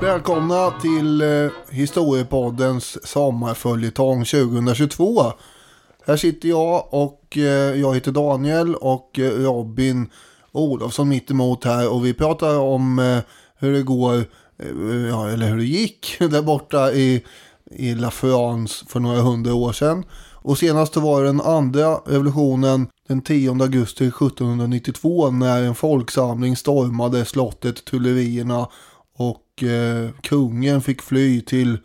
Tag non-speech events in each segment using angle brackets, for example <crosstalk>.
Välkomna till eh, Historiepoddens sommarföljetong 2022. Här sitter jag och eh, jag heter Daniel och eh, Robin Olofsson mitt emot här och vi pratar om eh, hur det går, eh, ja, eller hur det gick <laughs> där borta i, i La France för några hundra år sedan. Och senast var det den andra revolutionen den 10 augusti 1792 när en folksamling stormade slottet Tullerierna och eh, kungen fick fly till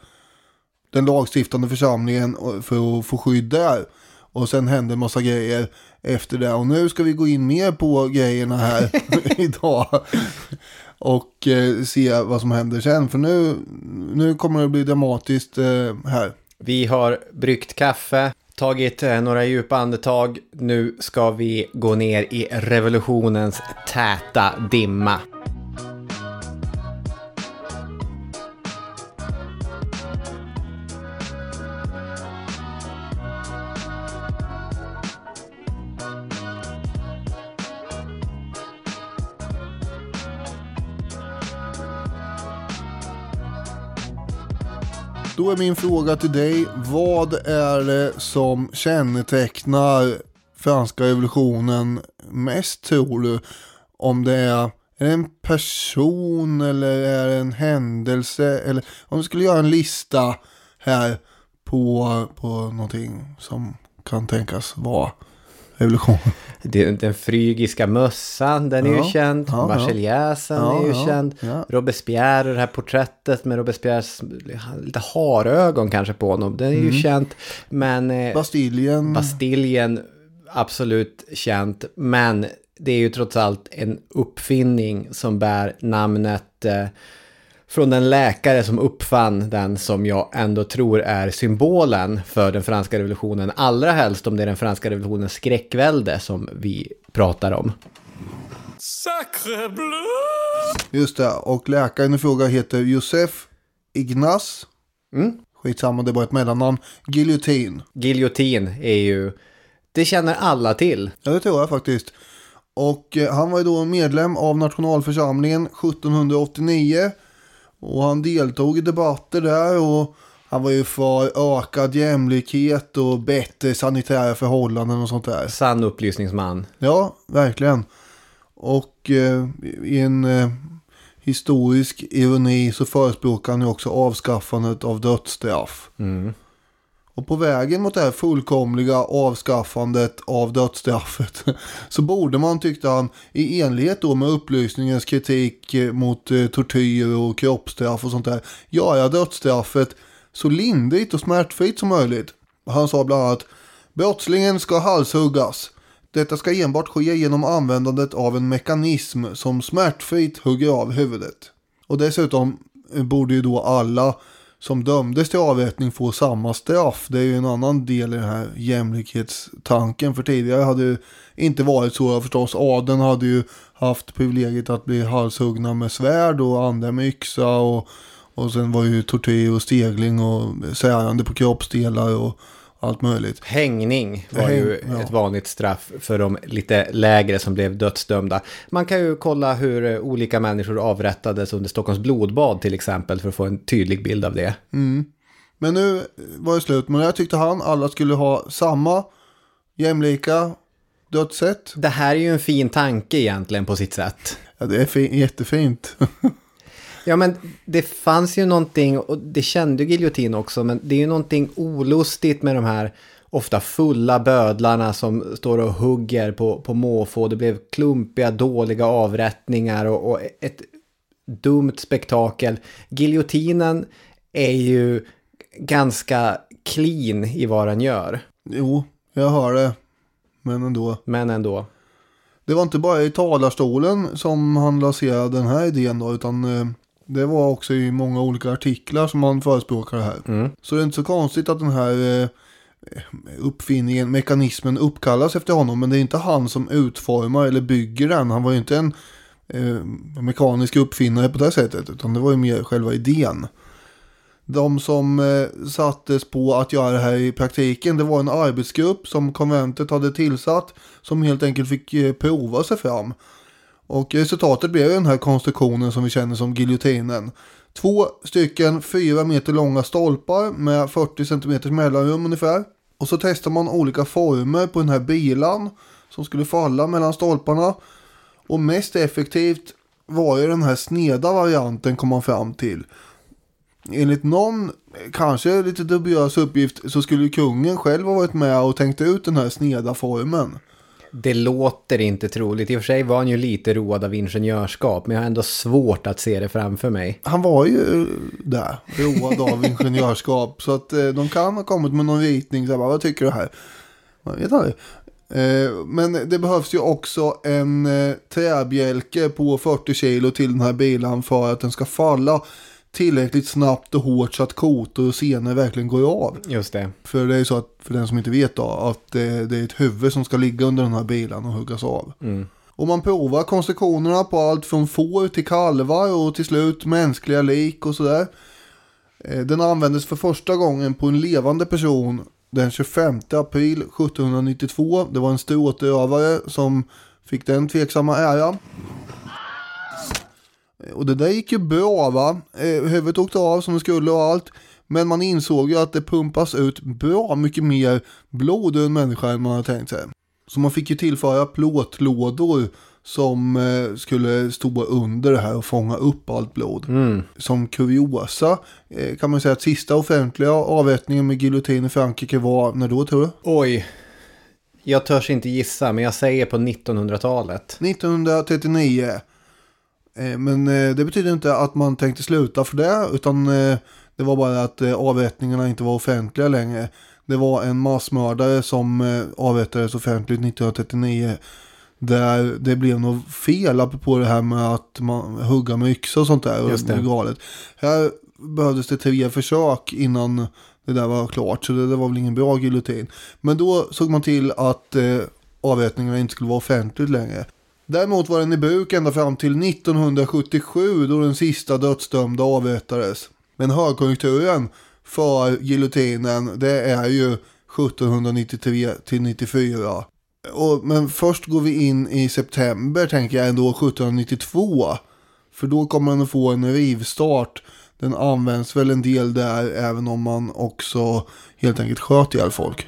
den lagstiftande församlingen för att få skydd där. Och sen hände en massa grejer efter det. Och nu ska vi gå in mer på grejerna här <laughs> <laughs> idag. Och eh, se vad som händer sen. För nu, nu kommer det bli dramatiskt eh, här. Vi har bryggt kaffe, tagit eh, några djupa andetag. Nu ska vi gå ner i revolutionens täta dimma. Då är min fråga till dig. Vad är det som kännetecknar franska revolutionen mest tror du? Om det är, är det en person eller är det en händelse? Eller om du skulle göra en lista här på, på någonting som kan tänkas vara revolution. Den frygiska mössan, den är Ja, ju känd. ja. Marseljäsen Ja, är ju känd. Robespierre, det här porträttet med Robespierres lite harögon kanske på honom. Den är Mm. ju känt. Men eh, Bastiljen. Bastiljen, absolut känt. Men det är ju trots allt en uppfinning som bär namnet eh, från den läkare som uppfann den som jag ändå tror är symbolen för den franska revolutionen. Allra helst om det är den franska revolutionens skräckvälde som vi pratar om. Sacre bleu Just det, och läkaren i fråga heter Josef Ignas. Mm. Skitsamma, det är bara ett mellannamn. Guillotine. Giljotin är ju, det känner alla till. Ja, det tror jag faktiskt. Och eh, han var ju då medlem av nationalförsamlingen 1789. Och han deltog i debatter där och han var ju för ökad jämlikhet och bättre sanitära förhållanden och sånt där. Sann upplysningsman. Ja, verkligen. Och eh, i en eh, historisk ironi så förespråkar han ju också avskaffandet av dödsstraff. Mm. Och på vägen mot det här fullkomliga avskaffandet av dödsstraffet <laughs> så borde man, tyckte han, i enlighet då med upplysningens kritik eh, mot eh, tortyr och kroppsstraff och sånt där, göra dödsstraffet så lindrigt och smärtfritt som möjligt. Han sa bland annat, brottslingen ska halshuggas. Detta ska enbart ske genom användandet av en mekanism som smärtfritt hugger av huvudet. Och dessutom eh, borde ju då alla som dömdes till avrättning får samma straff. Det är ju en annan del i den här jämlikhetstanken. För tidigare hade det inte varit så förstås. Adeln hade ju haft privilegiet att bli halshuggna med svärd och andra med yxa. Och, och sen var ju tortyr och stegling och särande på kroppsdelar och allt möjligt. Hängning var Häng- ju ja. ett vanligt straff för de lite lägre som blev dödsdömda. Man kan ju kolla hur olika människor avrättades under Stockholms blodbad till exempel för att få en tydlig bild av det. Men nu var det slut. Men jag tyckte han alla skulle ha samma jämlika dödssätt. Det här är ju en fin tanke egentligen på sitt sätt. Ja, det är fi- jättefint. <laughs> Ja men det fanns ju någonting, och det kände Giljotin också, men det är ju någonting olustigt med de här ofta fulla bödlarna som står och hugger på, på måfå. Det blev klumpiga, dåliga avrättningar och, och ett dumt spektakel. Giljotinen är ju ganska clean i vad den gör, jo, jag hör det. Men ändå. men ändå. Det var inte bara i talarstolen som han lanserade den här idén då, utan eh, det var också i många olika artiklar som han förespråkar det här. Så det är inte så konstigt att den här eh, uppfinningen, mekanismen uppkallas efter honom, men det är inte han som utformar eller bygger den. Han var ju inte en eh, mekanisk uppfinnare på det sättet, utan det var ju mer själva idén. De som eh, sattes på att göra det här i praktiken, det var en arbetsgrupp som konventet hade tillsatt som helt enkelt fick eh, prova sig fram. Och resultatet blev den här konstruktionen som vi känner som giljotinen. Två stycken fyra meter långa stolpar med 40 cm mellanrum ungefär. Och så testar man olika former på den här bilan som skulle falla mellan stolparna. Och mest effektivt var ju den här sneda varianten kom man fram till. Enligt någon, kanske lite dubiös uppgift, så skulle kungen själv ha varit med och tänkt ut den här sneda formen. Det låter inte troligt. I och för sig var han ju lite road av ingenjörskap, men jag har ändå svårt att se det framför mig. Han var ju där, road av <laughs> ingenjörskap. Så att eh, de kan ha kommit med någon ritning. Så här, bara, vad tycker du här? Man vet aldrig. Eh, men det behövs ju också en eh, träbjälke på 40 kilo till den här bilen för att den ska falla tillräckligt snabbt och hårt så att kotor och senor verkligen går av. Just det. För det är ju så att, för den som inte vet då, att det, det är ett huvud som ska ligga under den här bilen och huggas av. Mm. Och man provar konstruktionerna på allt från får till kalvar och till slut mänskliga lik och sådär. Eh, Den användes för första gången på en levande person den 25 april 1792. Det var en stråtövare som fick den tveksamma äran. Och det där gick ju bra va. Eh, Huvudet åkte av som det skulle och allt. Men man insåg ju att det pumpas ut bra mycket mer blod ur en människa än man hade tänkt sig. Så man fick ju tillföra plåtlådor som eh, skulle stå under det här och fånga upp allt blod. Som kuriosa eh, kan man säga att sista offentliga avrättningen med giljotin i Frankrike var, när då tror du? Oj. Jag törs inte gissa, men jag säger på 1900-talet. 1939. Eh, Men eh, det betyder inte att man tänkte sluta för det, utan eh, det var bara att avrättningarna inte var offentliga längre. Det var en massmördare som avrättades offentligt 1939. Där det blev något fel apropå det här med att man hugga med yxa och sånt där. Just det. Galet. Här behövdes det tre försök innan det där var klart. Så det, det var väl ingen bra giljotin. Men då såg man till att eh, avrättningarna inte skulle vara offentligt längre. Däremot var den i bruk ända fram till 1977 då den sista dödsdömda avrättades. Men högkonjunkturen för giljotinen det är ju 1793 till 94. Och, men först går vi in i september tänker jag ändå 1792. För då kommer den att få en rivstart. Den används väl en del där även om man också helt enkelt sköt ihjäl folk.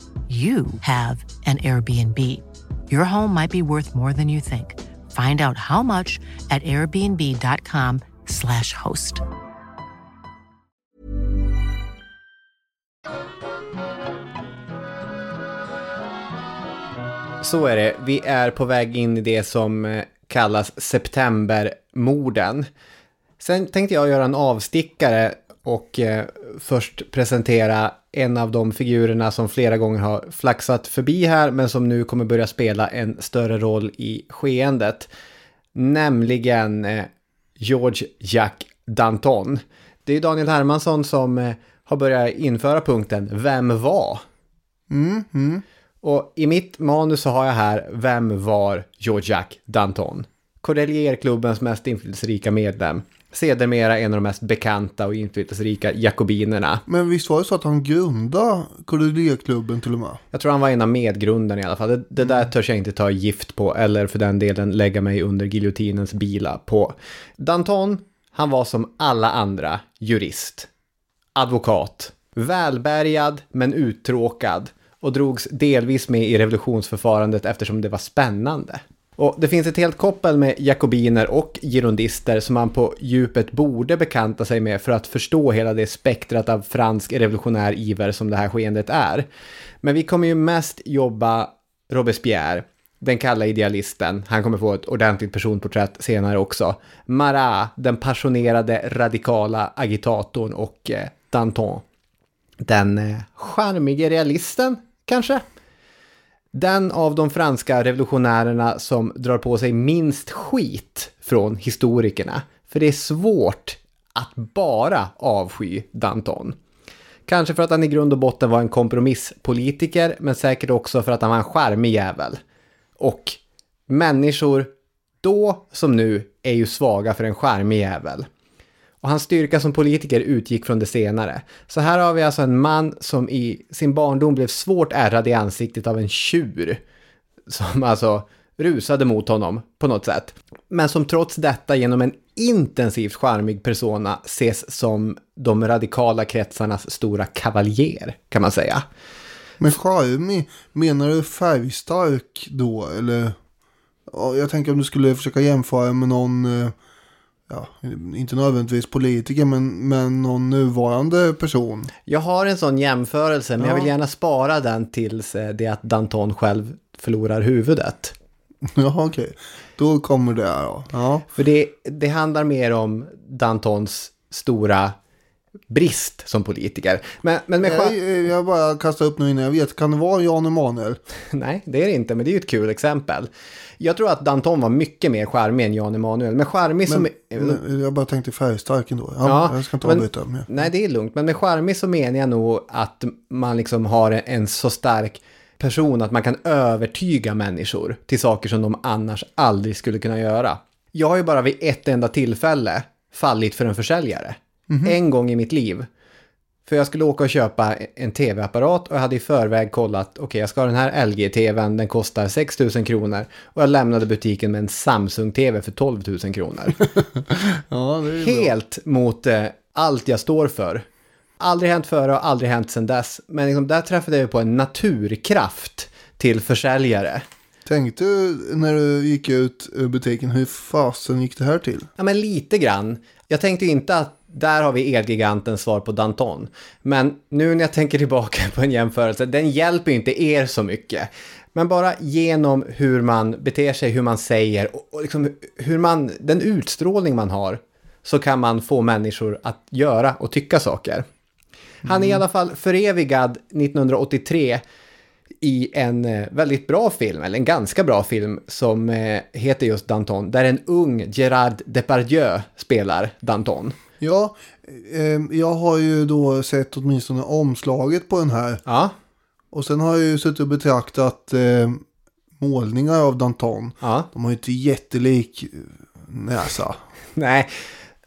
you have an Airbnb. Your home might be worth more than you think. Find out how much at airbnb.com/slash host. Så är det. Vi är på väg in i det som eh, kallas septembermorden. Sen tänkte jag göra en avstickare och eh, först presentera en av de figurerna som flera gånger har flaxat förbi här men som nu kommer börja spela en större roll i skeendet. nämligen eh, George Jack Danton. Det är Daniel Hermansson som eh, har börjat införa punkten Vem var? Mm, mm. Och i mitt manus så har jag här Vem var George Jack Danton? Cordillierklubbens mest inflytelserika medlem. Sedermera en av de mest bekanta och inflytelserika jakobinerna. Men visst var det så att han grundade Cordillierklubben till och med? Jag tror han var en av medgrundarna i alla fall. Det, det där törs jag inte ta gift på eller för den delen lägga mig under giljotinens bila på. Danton, han var som alla andra jurist, advokat, välbärgad men uttråkad och drogs delvis med i revolutionsförfarandet eftersom det var spännande. Och det finns ett helt koppel med jakobiner och girondister som man på djupet borde bekanta sig med för att förstå hela det spektrat av fransk revolutionär iver som det här skeendet är. Men vi kommer ju mest jobba Robespierre, den kalla idealisten, han kommer få ett ordentligt personporträtt senare också. Marat, den passionerade radikala agitatorn och eh, Danton, den eh, charmige realisten kanske? Den av de franska revolutionärerna som drar på sig minst skit från historikerna. För det är svårt att bara avsky Danton. Kanske för att han i grund och botten var en kompromisspolitiker, men säkert också för att han var en charmig jävel. Och människor, då som nu, är ju svaga för en charmig jävel. Och hans styrka som politiker utgick från det senare. Så här har vi alltså en man som i sin barndom blev svårt ärrad i ansiktet av en tjur. Som alltså rusade mot honom på något sätt. Men som trots detta genom en intensivt charmig persona ses som de radikala kretsarnas stora kavaljer, kan man säga. Men charmig, menar du färgstark då? Eller? Jag tänker om du skulle försöka jämföra med någon, eh, ja, inte nödvändigtvis politiker, men, men någon nuvarande person. Jag har en sån jämförelse, men jag vill Ja. gärna spara den tills eh, det att Danton själv förlorar huvudet. <laughs> Ja, okej. Då kommer det här då. Ja. För det, det handlar mer om Dantons stora brist som politiker. Men, men med Jag, skär... jag bara kastar upp nu innan jag vet. Kan det vara Jan Emanuel? <laughs> Nej, det är det inte, men det är ju ett kul exempel. Jag tror att Danton var mycket mer charmig än Jan Emanuel, men charmig som... Men, jag bara tänkte färgstark ändå. Ja, Ja, jag ska inte avbryta. Men... Nej, det är lugnt. Men med charmig så menar jag nog att man liksom har en, en så stark person att man kan övertyga människor till saker som de annars aldrig skulle kunna göra. Jag har ju bara vid ett enda tillfälle fallit för en försäljare. En gång i mitt liv. För jag skulle åka och köpa en tv-apparat och jag hade i förväg kollat, okej jag ska ha den här LG-tvn, den kostar 6 000 kronor. Och jag lämnade butiken med en Samsung-tv för 12 000 kronor. <laughs> Ja, ju bra. Helt mot eh, allt jag står för. Aldrig hänt före och aldrig hänt sedan dess. Men liksom, där träffade jag på en naturkraft till försäljare. Tänkte du när du gick ut ur butiken, hur fasen gick det här till? Ja, men lite grann. Jag tänkte inte att där har vi Elgigantens svar på Danton. Men nu när jag tänker tillbaka på en jämförelse, den hjälper inte er så mycket. Men bara genom hur man beter sig, hur man säger och, och liksom hur man, den utstrålning man har så kan man få människor att göra och tycka saker. Han är i alla fall förevigad 1983 i en eh, väldigt bra film, eller en ganska bra film, som eh, heter just Danton, där en ung Gerard Depardieu spelar Danton. Ja, eh, jag har ju då sett åtminstone omslaget på den här. Ja, Och sen har jag ju suttit och betraktat eh, målningar av Danton. ja, De har ju inte jättelik eh, näsa. <laughs> nej,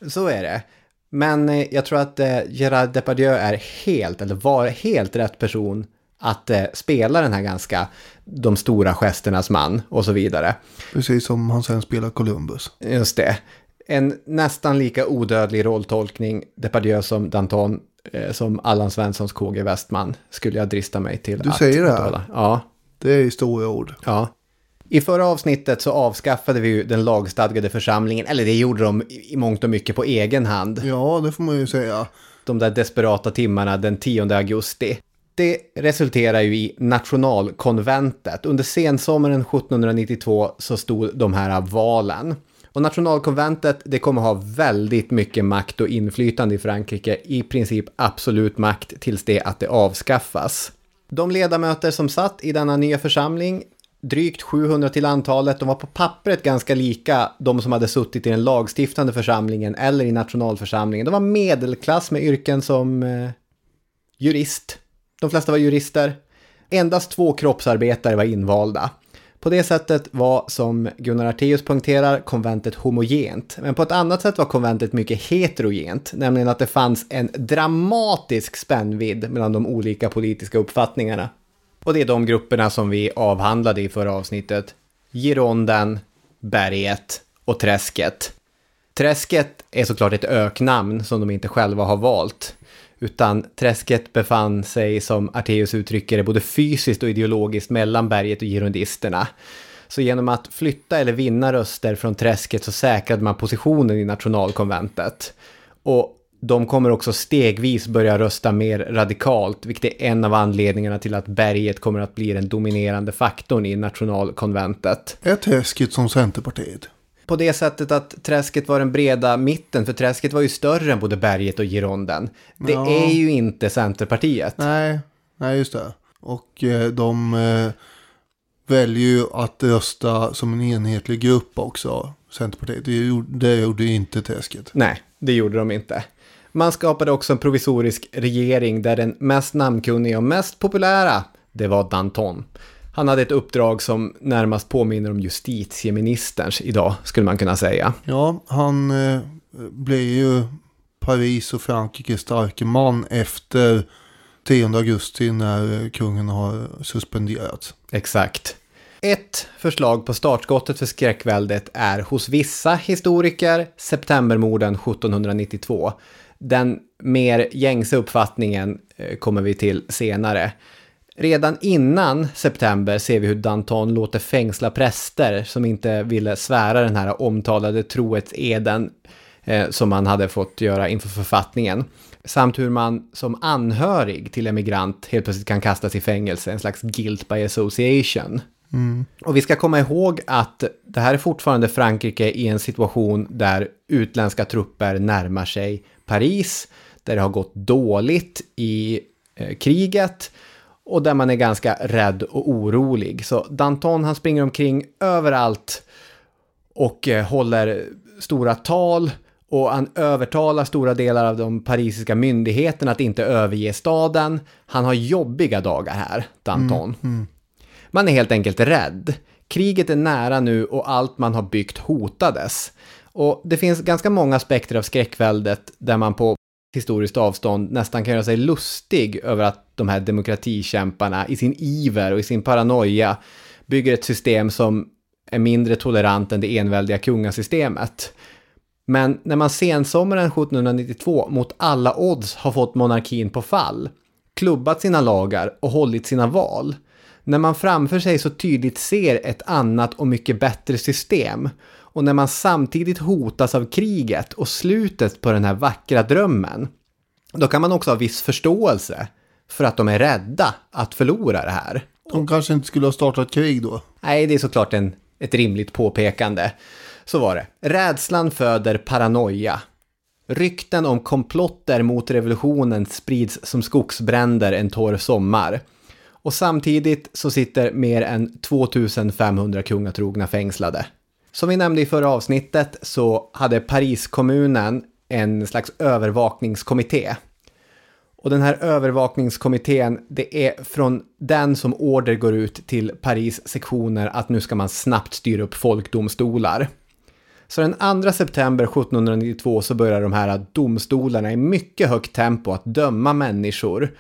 så är det. Men eh, jag tror att eh, Gerard Depardieu är helt, eller var helt rätt person att eh, spela den här ganska, de stora gesternas man och så vidare. Precis som han sen spelar Columbus. Just det. En nästan lika odödlig rolltolkning, Depardieu som Danton, eh, som Allan Svenssons KG Westman, skulle jag drista mig till Du att säger det här? Ja, Det är stora ord. ja. I förra avsnittet så avskaffade vi ju den lagstadgade församlingen, eller det gjorde de i mångt och mycket på egen hand. Ja, det får man ju säga. De där desperata timmarna den 10 augusti. Det resulterar ju i nationalkonventet. Under sensommaren 1792 så stod de här valen. Och nationalkonventet, det kommer ha väldigt mycket makt och inflytande i Frankrike. I princip absolut makt tills det att det avskaffas. De ledamöter som satt i denna nya församling, drygt 700 till antalet. De var på pappret ganska lika de som hade suttit i den lagstiftande församlingen eller i nationalförsamlingen. De var medelklass med yrken som eh, jurist. De flesta var jurister. Endast två kroppsarbetare var invalda. På det sättet var, som Gunnar Arteus poängterar, konventet homogent. Men på ett annat sätt var konventet mycket heterogent, nämligen att det fanns en dramatisk spännvidd mellan de olika politiska uppfattningarna. Och det är de grupperna som vi avhandlade i förra avsnittet. Gironden, berget och träsket. Träsket är såklart ett öknamn som de inte själva har valt. Utan träsket befann sig, som Arteus uttrycker det, både fysiskt och ideologiskt mellan berget och girondisterna. Så genom att flytta eller vinna röster från träsket så säkrade man positionen i nationalkonventet. Och de kommer också stegvis börja rösta mer radikalt, vilket är en av anledningarna till att berget kommer att bli den dominerande faktorn i nationalkonventet. Är träsket som Centerpartiet? På det sättet att träsket var den breda mitten, för träsket var ju större än både berget och Gironden. Det Ja. är ju inte Centerpartiet. Nej, nej just det. Och eh, de eh, väljer ju att rösta som en enhetlig grupp också. Centerpartiet. Det gjorde, det gjorde inte träsket. Nej, det gjorde de inte. Man skapade också en provisorisk regering där den mest namnkunniga och mest populära, det var Danton. Han hade ett uppdrag som närmast påminner om justitieministerns idag, skulle man kunna säga. Ja, han eh, blev ju Paris och Frankrikes starke man efter 10 augusti när eh, kungen har suspenderats. Exakt. Ett förslag på startskottet för skräckväldet är hos vissa historiker septembermorden 1792. Den mer gängse uppfattningen eh, kommer vi till senare. Redan innan september ser vi hur Danton låter fängsla präster som inte ville svära den här omtalade trohetseden eh, som man hade fått göra inför författningen. Samt hur man som anhörig till emigrant helt plötsligt kan kastas i fängelse, en slags guilt by association. Och vi ska komma ihåg att det här är fortfarande Frankrike i en situation där utländska trupper närmar sig Paris, där det har gått dåligt i eh, kriget och där man är ganska rädd och orolig. Så Danton han springer omkring överallt och eh, håller stora tal och han övertalar stora delar av de parisiska myndigheterna att inte överge staden. Han har jobbiga dagar här, Danton. Man är helt enkelt rädd. Kriget är nära nu och allt man har byggt hotades. Och det finns ganska många aspekter av skräckväldet där man på historiskt avstånd nästan kan göra sig lustig över att de här demokratikämparna i sin iver och i sin paranoia bygger ett system som är mindre tolerant än det enväldiga kungasystemet. Men när man sensommaren 1792 mot alla odds har fått monarkin på fall, klubbat sina lagar och hållit sina val, när man framför sig så tydligt ser ett annat och mycket bättre system och när man samtidigt hotas av kriget och slutet på den här vackra drömmen, då kan man också ha viss förståelse för att de är rädda att förlora det här. De kanske inte skulle ha startat krig då. Nej, det är såklart en, ett rimligt påpekande. Så var det. Rädslan föder paranoia. Rykten om komplotter mot revolutionen sprids som skogsbränder en torr sommar. Och samtidigt så sitter mer än 2500 kungatrogna fängslade. Som vi nämnde i förra avsnittet så hade Pariskommunen en slags övervakningskommitté. Och den här övervakningskommittén, det är från den som order går ut till Paris sektioner att nu ska man snabbt styra upp folkdomstolar. Så den 2 september 1792 så börjar de här domstolarna i mycket högt tempo att döma människor,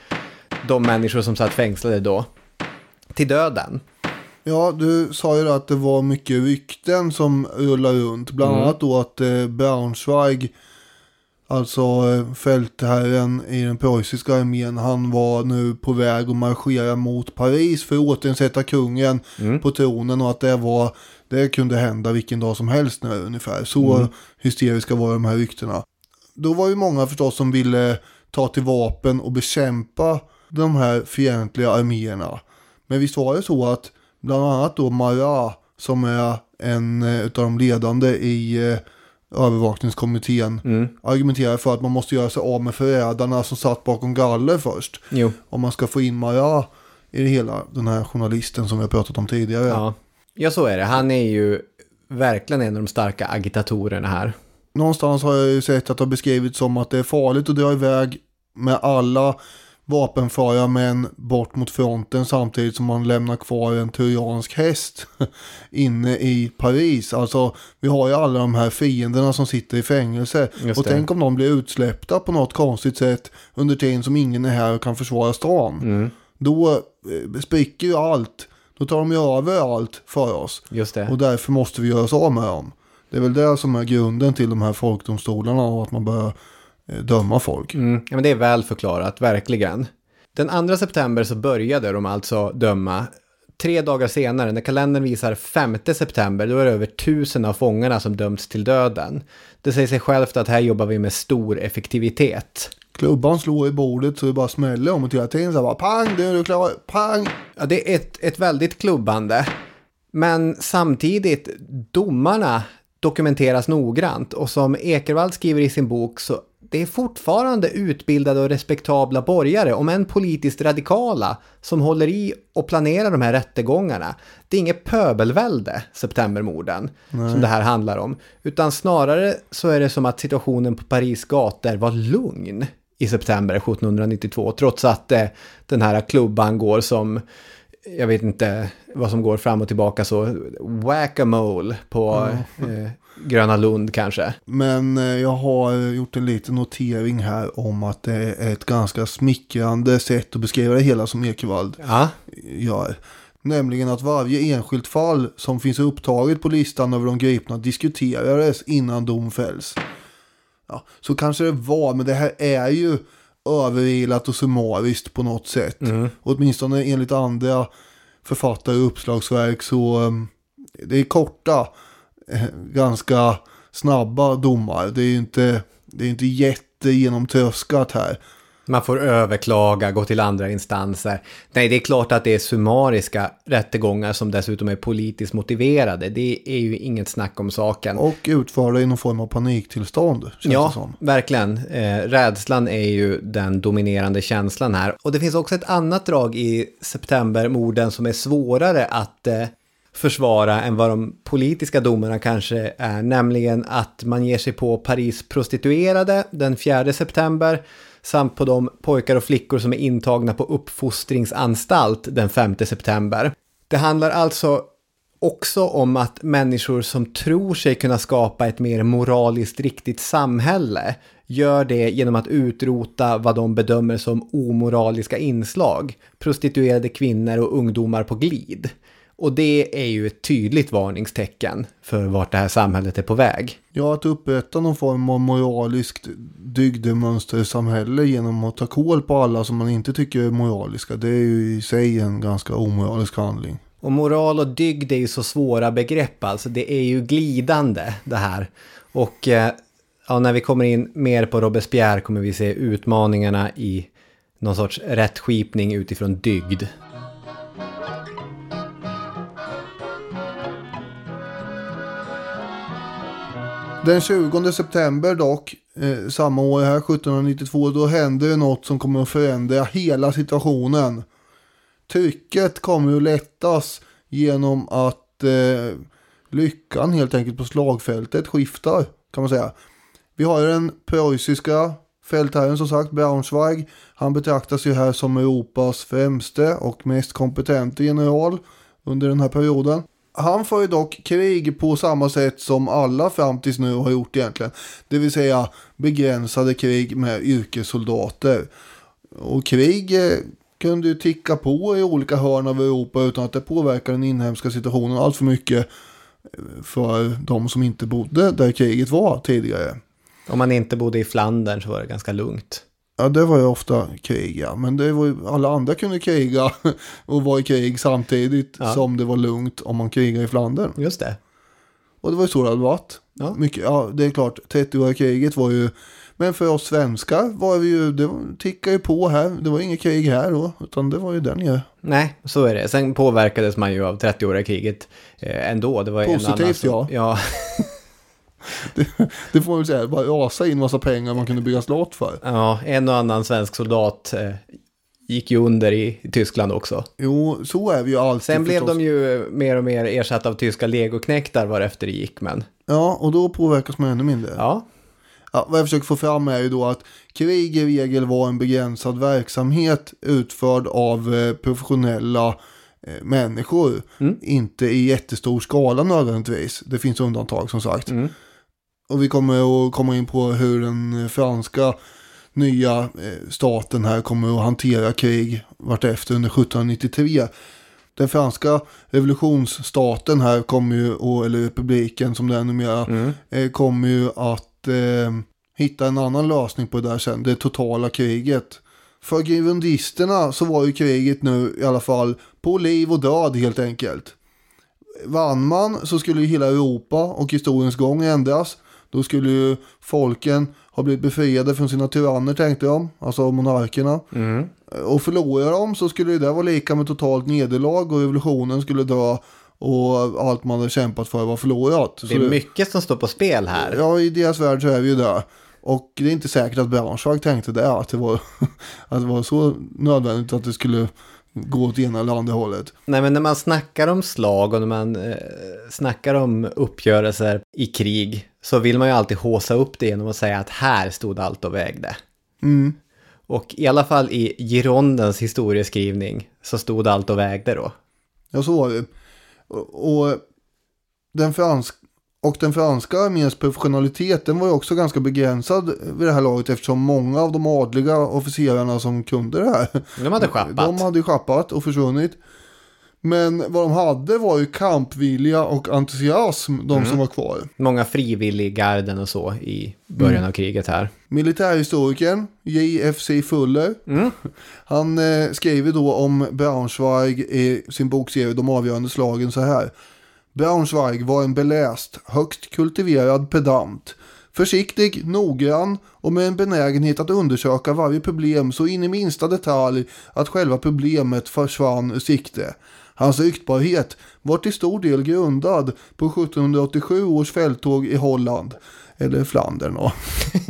de människor som satt fängslade då, till döden. Ja, du sa ju att det var mycket rykten som rullade runt. Bland annat då att eh, Braunschweig, alltså eh, fältherren i den preussiska armén, han var nu på väg att marschera mot Paris för att återinsätta kungen på tronen och att det var, det kunde hända vilken dag som helst nu ungefär. Så hysteriska var de här ryktena. Då var ju många förstås som ville ta till vapen och bekämpa de här fientliga arméerna. Men visst var det så att bland annat då Marat som är en eh, utav de ledande i eh, övervakningskommittén argumenterar för att man måste göra sig av med förrädarna som satt bakom galler först. Jo. Om man ska få in Marat i det hela. Den här journalisten som vi har pratat om tidigare. Ja. ja, så är det. Han är ju verkligen en av de starka agitatorerna här. Någonstans har jag ju sett att det har beskrivits som att det är farligt att dra iväg med alla vapenföra män bort mot fronten samtidigt som man lämnar kvar en trojansk häst <laughs> inne i Paris. Alltså vi har ju alla de här fienderna som sitter i fängelse. Och tänk om de blir utsläppta på något konstigt sätt under tiden som ingen är här och kan försvara stan. Mm. Då eh, spricker ju allt. Då tar de ju över allt för oss. Just det. Och därför måste vi göra oss av med dem. Det är väl det som är grunden till de här folkdomstolarna och att man börjar döma folk. Mm, ja, men det är väl förklarat, verkligen. Den 2 september så började de alltså döma. Tre dagar senare, när kalendern visar 5 september, då är det över tusen av fångarna som dömts till döden. Det säger sig självt att här jobbar vi med stor effektivitet. Klubban slår i bordet så det bara smäller om och hela tiden så bara pang, det är du klar, pang. Ja, det är ett, ett väldigt klubbande. Men samtidigt, domarna dokumenteras noggrant och som Ekervall skriver i sin bok så det är fortfarande utbildade och respektabla borgare, om än politiskt radikala, som håller i och planerar de här rättegångarna. Det är inget pöbelvälde, septembermorden, som det här handlar om. Utan snarare så är det som att situationen på Paris gator var lugn i september 1792, trots att eh, den här klubban går som jag vet inte vad som går fram och tillbaka så, whack-a-mole på eh, Gröna Lund kanske. Men eh, jag har gjort en liten notering här om att det är ett ganska smickrande sätt att beskriva det hela som Ekervall Ja, gör. Nämligen att varje enskilt fall som finns upptaget på listan över de gripna diskuterades innan dom fälls. Ja, så kanske det var, men det här är ju överilat och summariskt på något sätt. Åtminstone enligt andra författare och uppslagsverk så um, det är korta, ganska snabba domar. Det är ju inte, det är inte jättegenomtröskat här. man får överklaga, gå till andra instanser. Nej, det är klart att det är summariska rättegångar som dessutom är politiskt motiverade. Det är ju inget snack om saken. Och utförda i någon form av paniktillstånd. Känns det Ja, som. verkligen. Eh, rädslan är ju den dominerande känslan här. Och det finns också ett annat drag i septembermorden som är svårare att eh, försvara än vad de politiska domarna kanske är. Nämligen att man ger sig på Paris prostituerade den 4 september samt på de pojkar och flickor som är intagna på uppfostringsanstalt den 5 september. Det handlar alltså också om att människor som tror sig kunna skapa ett mer moraliskt riktigt samhälle gör det genom att utrota vad de bedömer som omoraliska inslag, prostituerade kvinnor och ungdomar på glid. Och det är ju ett tydligt varningstecken för vart det här samhället är på väg. Ja, att upprätta någon form av moraliskt dygdemönstersamhälle genom att ta koll på alla som man inte tycker är moraliska. Det är ju i sig en ganska omoralisk handling. Och moral och dygd är ju så svåra begrepp, alltså det är ju glidande det här. Och eh, ja, när vi kommer in mer på Robespierre kommer vi se utmaningarna i någon sorts rättskipning utifrån dygd. Den 20 september dock, eh, samma år här, 1792, då händer det något som kommer att förändra hela situationen. Trycket kommer att lättas genom att eh, lyckan helt enkelt på slagfältet skiftar, kan man säga. Vi har ju den preussiska fältherren som sagt, Braunschweig. Han betraktas ju här som Europas främste och mest kompetente general under den här perioden. Han för ju dock krig på samma sätt som alla fram tills nu har gjort egentligen. Det vill säga begränsade krig med yrkessoldater. Och krig eh, kunde ju ticka på i olika hörn av Europa utan att det påverkar den inhemska situationen allt för mycket eh, för de som inte bodde där kriget var tidigare. Om man inte bodde i Flandern så var det ganska lugnt. Ja, det var ju ofta krig, ja. Men det var ju, alla andra kunde kriga <laughs> och vara i krig samtidigt Ja. som det var lugnt om man krigade i Flandern. Just det. Och det var ju så det hade varit. Ja. Mycket, ja, det är klart, 30-åriga kriget var ju... Men för oss svenskar var vi ju, det tickade ju på här. Det var inget krig här då, utan det var ju den ju. Nej, så är det. Sen påverkades man ju av 30-åriga kriget eh, ändå. Det var ju en Positivt, annan som, ja. ja. <laughs> <laughs> Det får man väl säga, bara rasa in massa pengar man kunde bygga slott för. Ja, en och annan svensk soldat eh, gick ju under i, i Tyskland också. Jo, så är vi ju alltid Sen blev förstås. de ju mer och mer ersatta av tyska legoknektar varefter det gick, men Ja, och då påverkas man ännu mindre. ja. Ja, vad jag försöker få fram är ju då att krig i regel var en begränsad verksamhet utförd av eh, professionella eh, människor. Inte i jättestor skala nödvändigtvis. Det finns undantag som sagt. Och vi kommer att komma in på hur den franska nya eh, staten här kommer att hantera krig vartefter under 1793. Den franska revolutionsstaten här kommer ju, eller republiken som det är numera, eh, kommer ju att eh, hitta en annan lösning på det där sen, det totala kriget. För girondisterna så var ju kriget nu i alla fall på liv och död helt enkelt. Vann man så skulle ju hela Europa och historiens gång ändras. Då skulle ju folken ha blivit befriade från sina tyranner tänkte de, alltså monarkerna. Och förlorar de så skulle det vara lika med totalt nederlag och revolutionen skulle dö och allt man hade kämpat för var förlorat. Det Så är mycket som står på spel här. Ja, i deras värld så är vi ju där. Och det är inte säkert att Braunschweig tänkte det, att det var, <laughs> att det var så nödvändigt att det skulle gå åt ena eller andra hållet. Nej, men när man snackar om slag och när man eh, snackar om uppgörelser i krig så vill man ju alltid håsa upp det genom att säga att här stod allt och vägde. Och i alla fall i Girondens historieskrivning så stod allt och vägde då. Ja, så var det. Och, och, den fransk, och den franska arméns professionalitet den var ju också ganska begränsad vid det här laget eftersom många av de adliga officerarna som kunde det här De hade schappat. De hade schappat och försvunnit. Men vad de hade var ju kampvilja och entusiasm, de som var kvar. Många frivilliggarden och så i början av kriget här. Militärhistorikern J.F.C. Fuller. Han eh, skriver då om Braunschweig i sin bokserie De avgörande slagen så här. Braunschweig var en beläst, högst kultiverad pedant. Försiktig, noggrann och med en benägenhet att undersöka varje problem så in i minsta detalj att själva problemet försvann ur sikte. Hans ryktbarhet var till stor del grundad på 1787 års fälttåg i Holland, eller Flandern.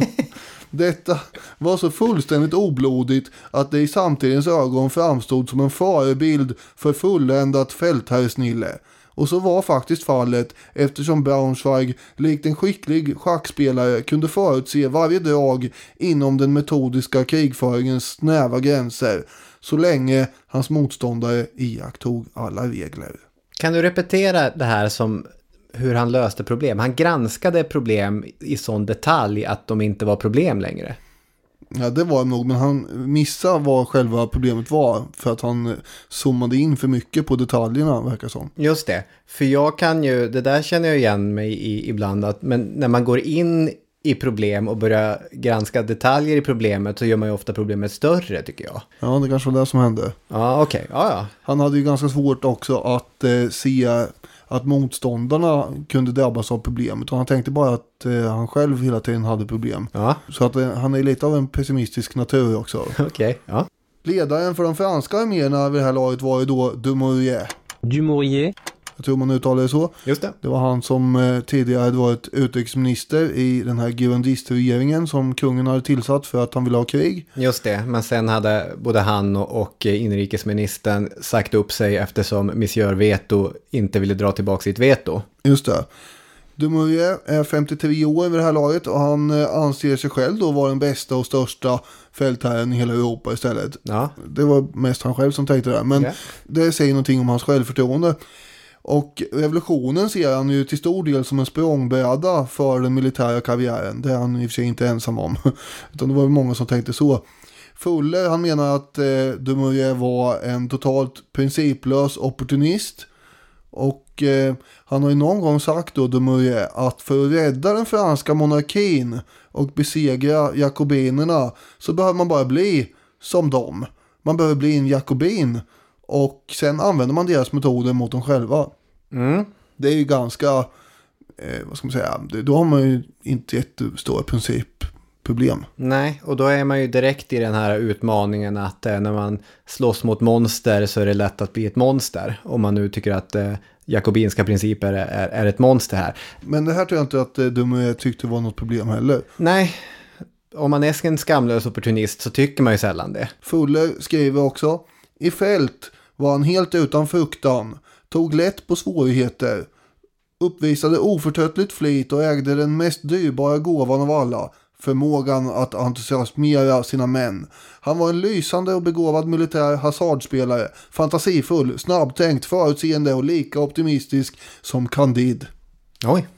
<laughs> Detta var så fullständigt oblodigt att det i samtidens ögon framstod som en förebild för fulländat fältherrsnille. Och så var faktiskt fallet eftersom Braunschweig likt en skicklig schackspelare kunde förutse varje drag inom den metodiska krigföringens snäva gränser så länge hans motståndare iakttog alla regler. Kan du repetera det här som hur han löste problem? Han granskade problem i sån detalj att de inte var problem längre. Ja, det var det nog, men han missade vad själva problemet var för att han zoomade in för mycket på detaljerna, verkar som. Just det, för jag kan ju, det där känner jag igen mig i ibland, att, men när man går in i problem och börjar granska detaljer i problemet så gör man ju ofta problemet större tycker jag. Ja, det kanske var det som hände. Ja, okej, ja, ja. Han hade ju ganska svårt också att eh, se att motståndarna kunde drabbas av problemet. Och han tänkte bara att eh, han själv hela tiden hade problem. Ja, Så att eh, han är lite av en pessimistisk natur också. <laughs> okej, ja. Ledaren för de franska arméerna vid det här laget var ju då Dumouriez. Dumouriez, Jag tror man uttalar det så. Just det. Det var han som eh, tidigare hade varit utrikesminister i den här girondistregeringen som kungen hade tillsatt för att han ville ha krig. Just det, men sen hade både han och, och inrikesministern sagt upp sig eftersom Monsieur Veto inte ville dra tillbaka sitt veto. Just det. Dumouriez är 53 år vid det här laget och han eh, anser sig själv då vara den bästa och största fältherren i hela Europa istället. Ja, Det var mest han själv som tänkte det. Men Ja. det säger någonting om hans självförtroende. Och revolutionen ser han ju till stor del som en språngbräda för den militära karriären. Det är han i och för sig inte ensam om. <laughs> Utan det var många som tänkte så. Fuller han menar att eh, Dumouriez var en totalt principlös opportunist. Och eh, han har ju någon gång sagt då Dumouriez att för att rädda den franska monarkin och besegra jakobinerna så behöver man bara bli som dem. Man behöver bli en jakobin och sen använder man deras metoder mot dem själva. Det är ju ganska, eh, vad ska man säga, det- då har man ju inte jättestora principproblem. nej, och då är man ju direkt i den här utmaningen att eh, när man slåss mot monster så är det lätt att bli ett monster. Om man nu tycker att eh, jakobinska principer är, är, ett monster här. Men det här tror jag inte att eh, Dumouriez tyckte var något problem heller. Nej, om man är en skamlös opportunist så tycker man ju sällan det. Fuller skriver också. I fält var han helt utan fruktan, tog lätt på svårigheter, uppvisade oförtröttligt flit och ägde den mest dyrbara gåvan av alla, förmågan att entusiasmera sina män. Han var en lysande och begåvad militär hasardspelare, fantasifull, snabbtänkt, förutseende och lika optimistisk som Candide. Oj,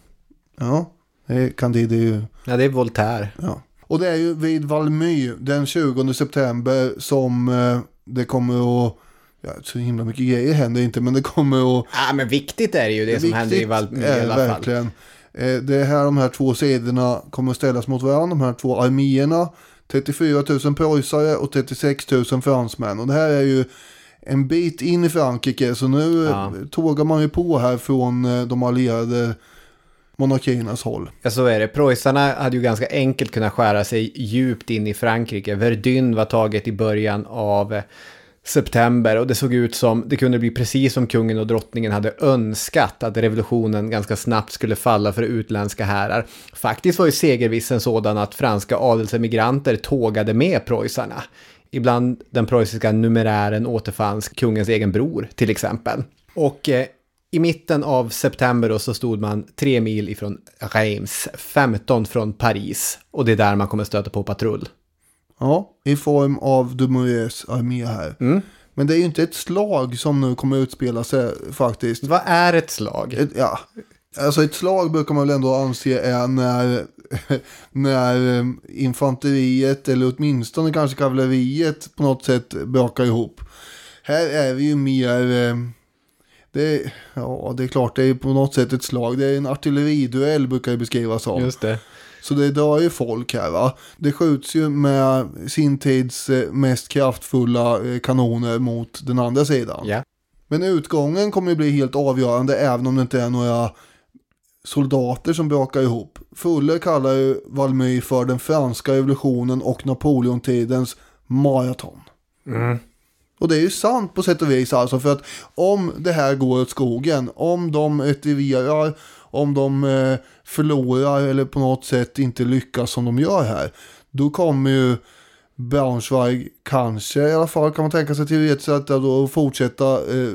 Ja, det är- Candide är ju... ja det är Voltaire. Ja. Och det är ju vid Valmy den 20 september som eh, det kommer att... Ja, så himla mycket grejer händer inte, men det kommer att... Ja, men viktigt är det ju det som händer i Valmy i alla fall. verkligen. Eh, Det är här de här två sidorna kommer att ställas mot varandra, de här två arméerna. 34 000 preussare och 36 000 fransmän. Och det här är ju en bit in i Frankrike, så nu Ja. ja. tågar man ju på här från eh, de allierade monarkiernas håll. Ja, så är det. Preussarna hade ju ganska enkelt kunnat skära sig djupt in i Frankrike. Verdun var taget i början av september och det såg ut som det kunde bli precis som kungen och drottningen hade önskat att revolutionen ganska snabbt skulle falla för utländska härar. Faktiskt var ju segervissen sådan att franska adelsemigranter tågade med preussarna. Ibland den preussiska numerären återfanns kungens egen bror till exempel. Och eh, i mitten av september då så stod man tre mil ifrån Reims, 15 från Paris. Och det är där man kommer stöta på patrull. Ja, i form av Dumouriez armé här. Mm. Men det är ju inte ett slag som nu kommer utspela sig faktiskt. Vad är ett slag? Ett, ja, alltså ett slag brukar man väl ändå anse är när, <laughs> när eh, infanteriet eller åtminstone kanske kavalleriet på något sätt brakar ihop. Här är vi ju mer, eh, det, ja det är klart det är på något sätt ett slag. Det är en artilleriduell brukar det beskrivas som. Just det. Så det drar ju folk här va. Det skjuts ju med sin tids eh, mest kraftfulla eh, kanoner mot den andra sidan. Ja. Men utgången kommer ju bli helt avgörande även om det inte är några soldater som brakar ihop. Fuller kallar ju Valmy för den franska revolutionen och Napoleontidens maraton. Och det är ju sant på sätt och vis alltså för att om det här går åt skogen, om de retirerar, om de eh, förlorar eller på något sätt inte lyckas som de gör här, då kommer ju Braunschweig kanske i alla fall kan man tänka sig teoretiskt att då att fortsätta eh,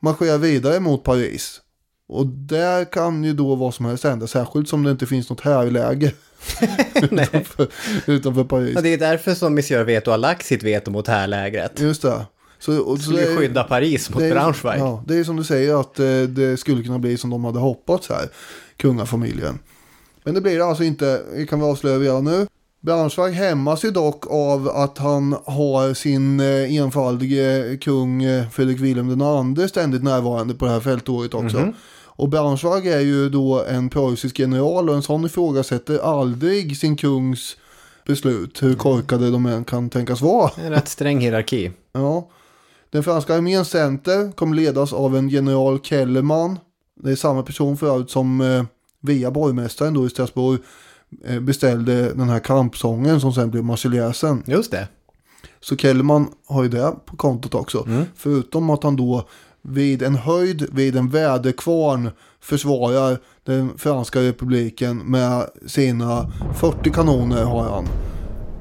marschera vidare mot Paris. Och där kan ju då vad som helst hända, särskilt som det inte finns något härläge <laughs> utanför, utanför Paris. Ja, det är därför som Monsieur Veto har lagt sitt veto mot härlägret. Just det. Så, och, så Skulle det är- skydda Paris mot Braunschweig. Ja, det är som du säger att eh, det skulle kunna bli som de hade hoppats här, kungafamiljen. Men det blir det alltså inte, det kan vi avslöja redan nu. Braunschweig hämmas ju dock av att han har sin eh, enfaldige kung eh, Fredrik Wilhelm II ständigt närvarande på det här fältåret också. Och Braunschweig är ju då en preussisk general och en sån ifrågasätter aldrig sin kungs beslut, hur korkade de än kan tänkas vara. En rätt sträng hierarki. <laughs> Ja. Den franska arméns center kommer ledas av en general Kellerman. Det är samma person förut som eh, via borgmästaren då i Strasbourg eh, beställde den här kampsången som sen blev Marseljäsen. Just det. Så Kellerman har ju det på kontot också. Förutom att han då vid en höjd, vid en väderkvarn försvarar den franska republiken med sina 40 kanoner har han.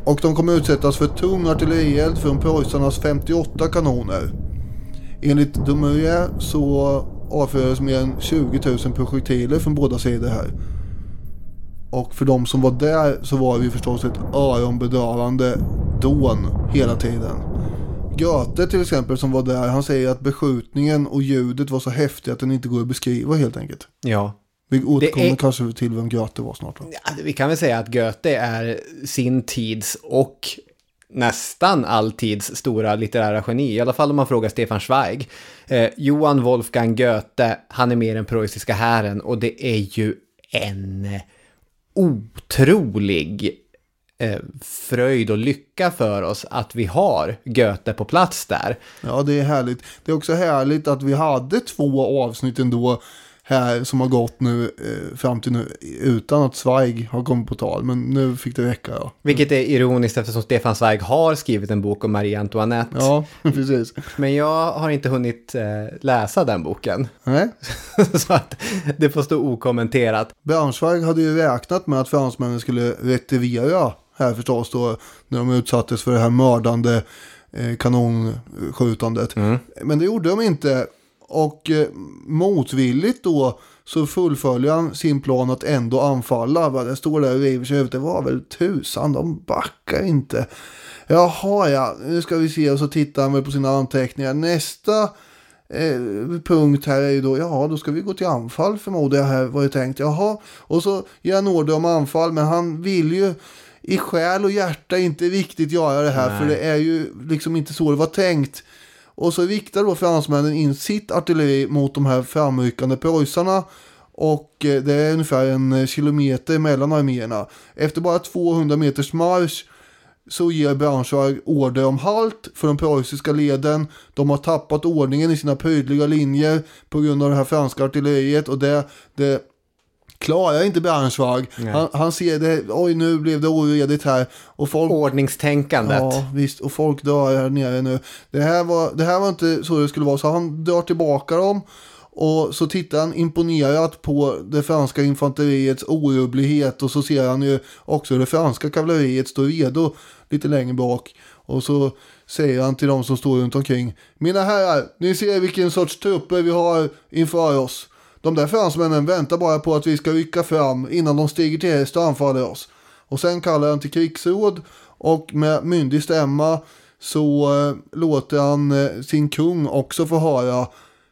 Och de kommer utsättas för tung artillerield från preussarnas 58 kanoner. Enligt Dumouriez så avfyrades mer än 20 000 projektiler från båda sidor här. Och för de som var där så var det ju förstås ett öronbedövande dån hela tiden. Göte till exempel som var där, han säger att beskjutningen och ljudet var så häftigt att den inte går att beskriva helt enkelt. Ja. Vi återkommer är- kanske till vem Göte var snart va? Ja, Vi kan väl säga att Goethe är sin tids och nästan all tids stora litterära geni. I alla fall om man frågar Stefan Zweig. Eh, Johan Wolfgang Goethe, han är med i den preussiska hären och det är ju en otrolig eh, fröjd och lycka för oss att vi har Goethe på plats där. Ja, det är härligt. Det är också härligt att vi hade två avsnitt ändå här som har gått nu eh, fram till nu utan att Zweig har kommit på tal. Men nu fick det räcka ja. Vilket är ironiskt eftersom Stefan Zweig har skrivit en bok om Marie Antoinette. Ja, <laughs> precis. Men jag har inte hunnit eh, läsa den boken. Nej. <laughs> Så att det får stå okommenterat. Braunschweig hade ju räknat med att fransmännen skulle retirera här förstås då. När de utsattes för det här mördande eh, kanonskjutandet. Men det gjorde de inte. Och eh, motvilligt då så fullföljer han sin plan att ändå anfalla. Det står där och river sig ut. Det var väl tusan, de backar inte. Jaha ja, nu ska vi se. Och så tittar han väl på sina anteckningar. Nästa eh, punkt här är ju då, ja då ska vi gå till anfall förmodar jag här var det tänkt. Jaha, och så ger han order om anfall men han vill ju i själ och hjärta inte riktigt göra det här för det är ju liksom inte så det var tänkt. Och så riktar då fransmännen in sitt artilleri mot de här framryckande preussarna. Och eh, det är ungefär en kilometer mellan arméerna. Efter bara 200 meters marsch så ger Braunschweig order om halt för de preussiska leden. De har tappat ordningen i sina prydliga linjer på grund av det här franska artilleriet och det, det klarar inte Braunschweig. Han, han ser det, oj nu blev det oredigt här. Och folk, Ordningstänkandet. Ja, visst. Och folk dör här nere nu. Det här, var, det här var inte så det skulle vara. Så han drar tillbaka dem. Och så tittar han imponerat på det franska infanteriets orubblighet. Och så ser han ju också hur det franska kavalleriet står redo lite längre bak. Och så säger han till de som står runt omkring. Mina herrar, ni ser vilken sorts trupper vi har inför oss. De där fransmännen väntar bara på att vi ska rycka fram innan de stiger till häst och anfaller oss. Och sen kallar han till krigsråd och med myndig stämma så eh, låter han eh, sin kung också få höra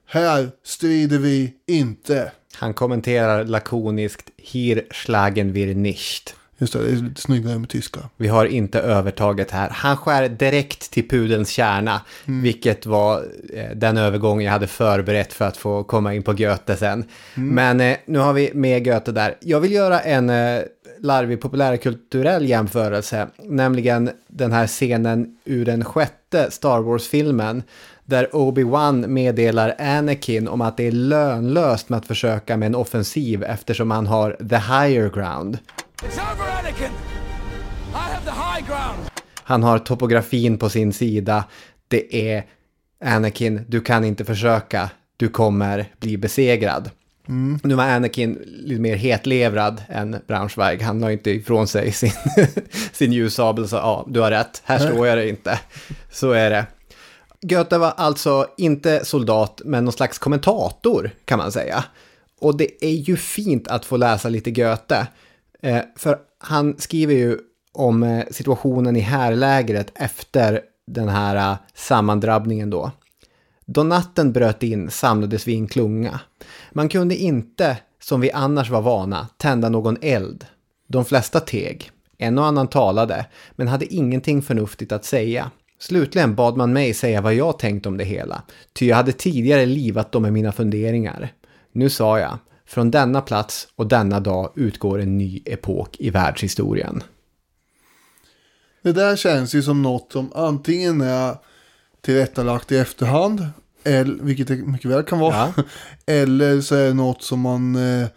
här strider vi inte. Han kommenterar lakoniskt Hier schlagen wir nicht. Just det, det är lite snyggare med tyska. Vi har inte övertaget här. Han skär direkt till pudelns kärna, vilket var eh, den övergång jag hade förberett för att få komma in på Goethe sen. Men eh, nu har vi med Goethe där. Jag vill göra en eh, larvig populärkulturell jämförelse, nämligen den här scenen ur den sjätte Star Wars-filmen, där Obi-Wan meddelar Anakin om att det är lönlöst med att försöka med en offensiv eftersom han har the higher ground. It's over, Anakin! I have the high ground! Han har topografin på sin sida. Det är Anakin, du kan inte försöka. Du kommer bli besegrad. Nu var Anakin lite mer hetlevrad än Braunschweig. Han la inte ifrån sig sin, <laughs> sin ljussabel så ja, du har rätt. Här står jag det inte. Så är det. Goethe var alltså inte soldat, men någon slags kommentator kan man säga. Och det är ju fint att få läsa lite Goethe. Eh, för han skriver ju om eh, situationen i härlägret efter den här eh, sammandrabbningen då. Då natten bröt in samlades vi i en klunga. Man kunde inte, som vi annars var vana, tända någon eld. De flesta teg. En och annan talade, men hade ingenting förnuftigt att säga. Slutligen bad man mig säga vad jag tänkt om det hela, ty jag hade tidigare livat dem med mina funderingar. Nu sa jag, från denna plats och denna dag utgår en ny epok i världshistorien. Det där känns ju som något som antingen är tillrättalagt i efterhand, eller, vilket det mycket väl kan vara, <laughs> eller så är det något som man eh,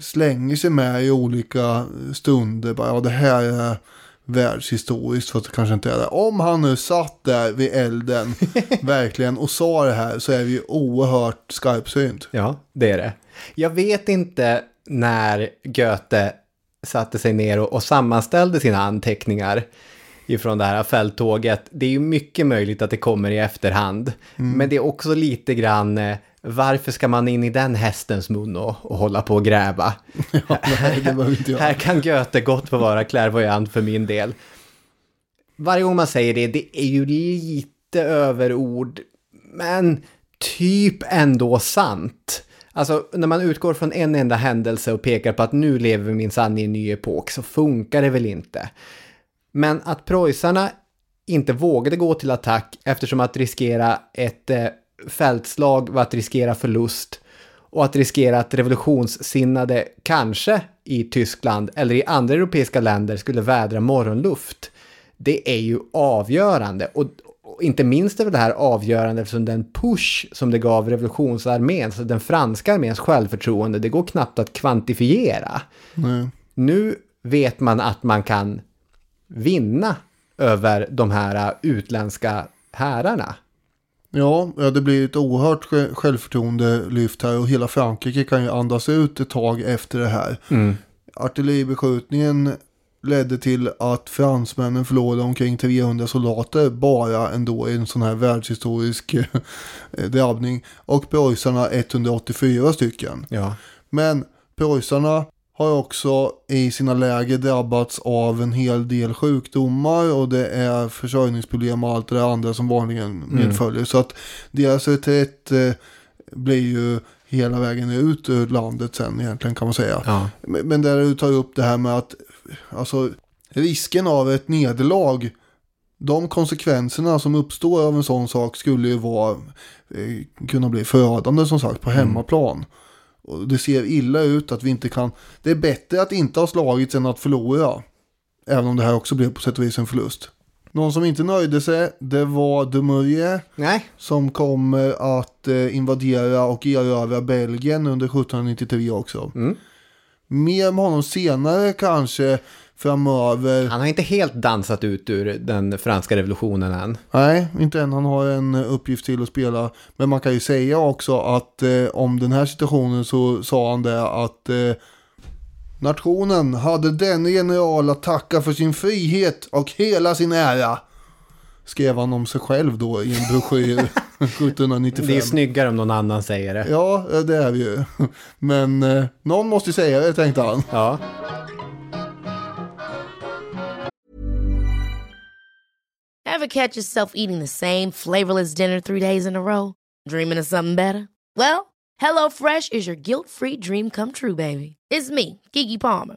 slänger sig med i olika stunder. Bara, ja, det här är världshistoriskt, för att det kanske inte är det. Om han nu satt där vid elden, <laughs> verkligen, och sa det här, så är vi oerhört skarpsynt. Ja, det är det. Jag vet inte när Goethe satte sig ner och, och sammanställde sina anteckningar ifrån det här fälttåget. Det är ju mycket möjligt att det kommer i efterhand. Men det är också lite grann, eh, varför ska man in i den hästens mun och, och hålla på och gräva? <laughs> inte jag. Här kan Goethe gott få vara klärvoajant för min del. Varje gång man säger det, det är ju lite överord, men typ ändå sant. Alltså, när man utgår från en enda händelse och pekar på att nu lever vi minsann i en ny epok, så funkar det väl inte. Men att preussarna inte vågade gå till attack eftersom att riskera ett eh, fältslag var att riskera förlust och att riskera att revolutionssinnade kanske i Tyskland eller i andra europeiska länder skulle vädra morgonluft. Det är ju avgörande och, och inte minst är väl det här avgörande eftersom den push som det gav revolutionsarmén, alltså den franska arméns självförtroende, det går knappt att kvantifiera. Nej. Nu vet man att man kan vinna över de här utländska herrarna. Ja, det blir ett oerhört sj- självförtroende-lyft här och hela Frankrike kan ju andas ut ett tag efter det här. Artilleribeskjutningen ledde till att fransmännen förlorade omkring 300 soldater bara ändå i en sån här världshistorisk <laughs> eh, drabbning. Och preussarna 184 stycken. Ja. Men preussarna har också i sina läger drabbats av en hel del sjukdomar och det är försörjningsproblem och allt det där andra som vanligen medföljer. Så att deras reträtt eh, blir ju hela vägen ut ur landet sen egentligen kan man säga. Ja. Men men där du tar upp det här med att alltså, risken av ett nederlag, de konsekvenserna som uppstår av en sån sak skulle ju vara, eh, kunna bli förödande som sagt på hemmaplan. Och det ser illa ut att vi inte kan, det är bättre att inte ha slagits än att förlora. Även om det här också blev på sätt och vis en förlust. Någon som inte nöjde sig, det var Dumouriez Nej. som kommer att eh, invadera och erövra Belgien under 1793 också. Mm. Mer om honom senare kanske framöver. Han har inte helt dansat ut ur den franska revolutionen än. Nej, inte än. Han har en uppgift till att spela. Men man kan ju säga också att eh, om den här situationen så sa han det att eh, nationen hade denne general att tacka för sin frihet och hela sin ära. Skrev han om sig själv då i en broschyr <laughs> 1795. Det är snyggare om någon annan säger det. Ja, det är vi ju. <laughs> Men eh, någon måste ju säga det, tänkte han. Ja. Ever catch yourself eating the same flavorless dinner three days in a row? Dreaming of something better? Well, HelloFresh is your guilt-free dream come true, baby. It's me, Kiki Palmer.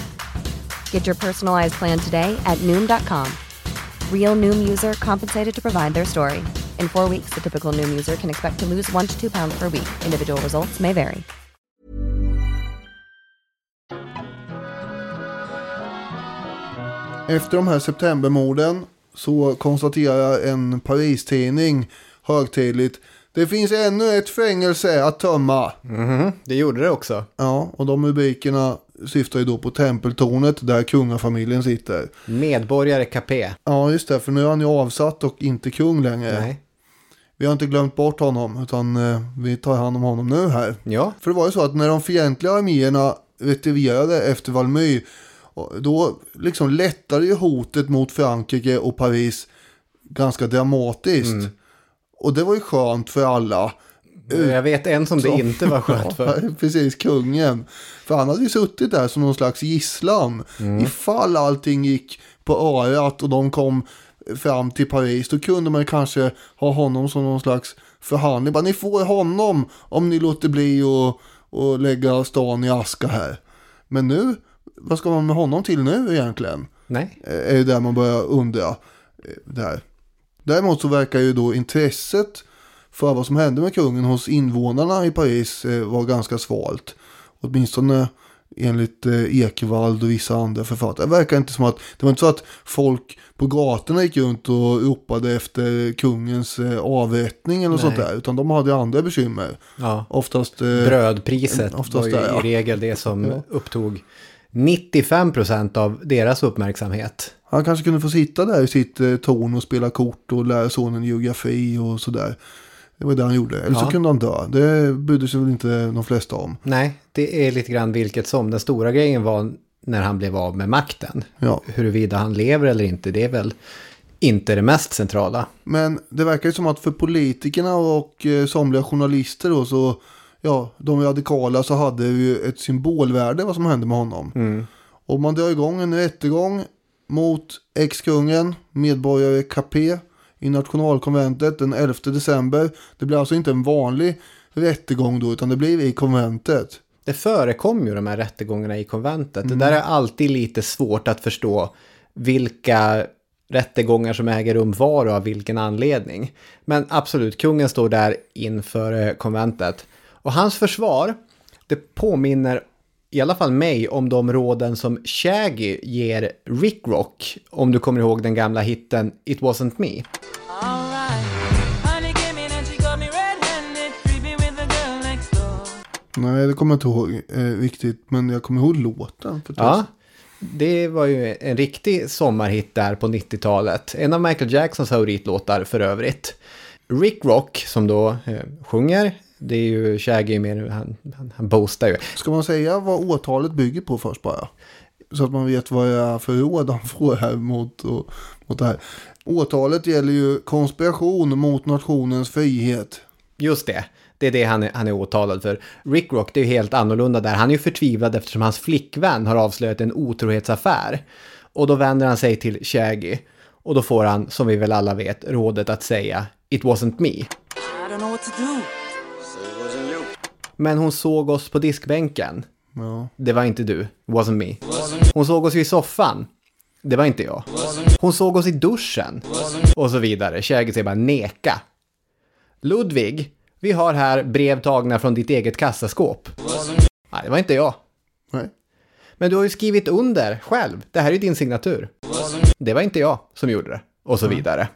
Get your personalized plan today at Noom.com. Real Noom user compensated to provide their story. In four weeks, the typical Noom user can expect to lose one to two pounds per week. Individual results may vary. Efter de här septembermorden så konstaterar en Paris-tidning högtidligt det finns ännu ett fängelse att tömma. Det gjorde det också. Ja, och de rubrikerna syftar ju då på tempeltornet där kungafamiljen sitter. Medborgare Capé. Ja, just det, för nu är han ju avsatt och inte kung längre. Nej. Vi har inte glömt bort honom, utan eh, vi tar hand om honom nu här. Ja. För det var ju så att när de fientliga arméerna retirerade efter Valmy, då liksom lättade ju hotet mot Frankrike och Paris ganska dramatiskt. Och det var ju skönt för alla. Jag vet en som det Så- inte var skönt för. <laughs> Ja, precis, kungen. För han hade ju suttit där som någon slags gisslan. Ifall allting gick på örat och de kom fram till Paris, då kunde man kanske ha honom som någon slags förhandling. Bara, ni får honom om ni låter bli och, och lägga stan i aska här. Men nu, vad ska man med honom till nu egentligen? Nej. är ju där man börjar undra. eh, Där. Däremot så verkar ju då intresset för vad som hände med kungen hos invånarna i Paris eh, var ganska svalt. Åtminstone enligt eh, Ekvald och vissa andra författare. Det verkar inte som att det var inte så att folk på gatorna gick runt och ropade efter kungens eh, avrättning eller något sånt där. Utan de hade andra bekymmer. Ja. Oftast... Brödpriset oftast var ju där, ja. i regel det som Ja. upptog 95% av deras uppmärksamhet. Han kanske kunde få sitta där i sitt torn och spela kort och lära sonen geografi och sådär. Det var det han gjorde. Eller så Ja. kunde han dö. Det brydde sig väl inte de flesta om. Nej, det är lite grann vilket som. Den stora grejen var när han blev av med makten. Ja. Huruvida han lever eller inte, det är väl inte det mest centrala. Men det verkar ju som att för politikerna och eh, somliga journalister då så, ja, de radikala så hade ju ett symbolvärde vad som hände med honom. Och man drar igång en rättegång mot ex-kungen, medborgare KP i nationalkonventet den 11 december. Det blir alltså inte en vanlig rättegång då utan det blir i konventet. Det förekom ju de här rättegångarna i konventet. Det där är alltid lite svårt att förstå vilka rättegångar som äger rum var och av vilken anledning. Men absolut, kungen står där inför eh, konventet. Och hans försvar, det påminner i alla fall mig om de råden som Shaggy ger Rick Rock, om du kommer ihåg den gamla hitten It Wasn't Me. Nej, det kommer jag inte ihåg eh, riktigt, men jag kommer ihåg låten. För Ja, det var ju en riktig sommarhit där på 90-talet. En av Michael Jacksons favoritlåtar för övrigt. Rick Rock som då eh, sjunger. Det är ju Shaggy mer, han, han, han boastar ju. Ska man säga vad åtalet bygger på först bara? Så att man vet vad jag är för råd han får här mot, och, mot det här. Åtalet gäller ju konspiration mot nationens frihet. Just det, det är det han är, han är åtalad för. Rick Rock, det är ju helt annorlunda där. Han är ju förtvivlad eftersom hans flickvän har avslöjat en otrohetsaffär. Och då vänder han sig till Shaggy. Och då får han, som vi väl alla vet, rådet att säga It wasn't me. Men hon såg oss på diskbänken. Ja. Det var inte du. Wasn't me. Hon såg oss i soffan. Det var inte jag. Hon såg oss i duschen. Och så vidare. Shaggy säger bara neka. Ludvig, vi har här brev tagna från ditt eget kassaskåp. Nej, det var inte jag. Nej. Men du har ju skrivit under själv. Det här är din signatur. Det var inte jag som gjorde det. Och så vidare.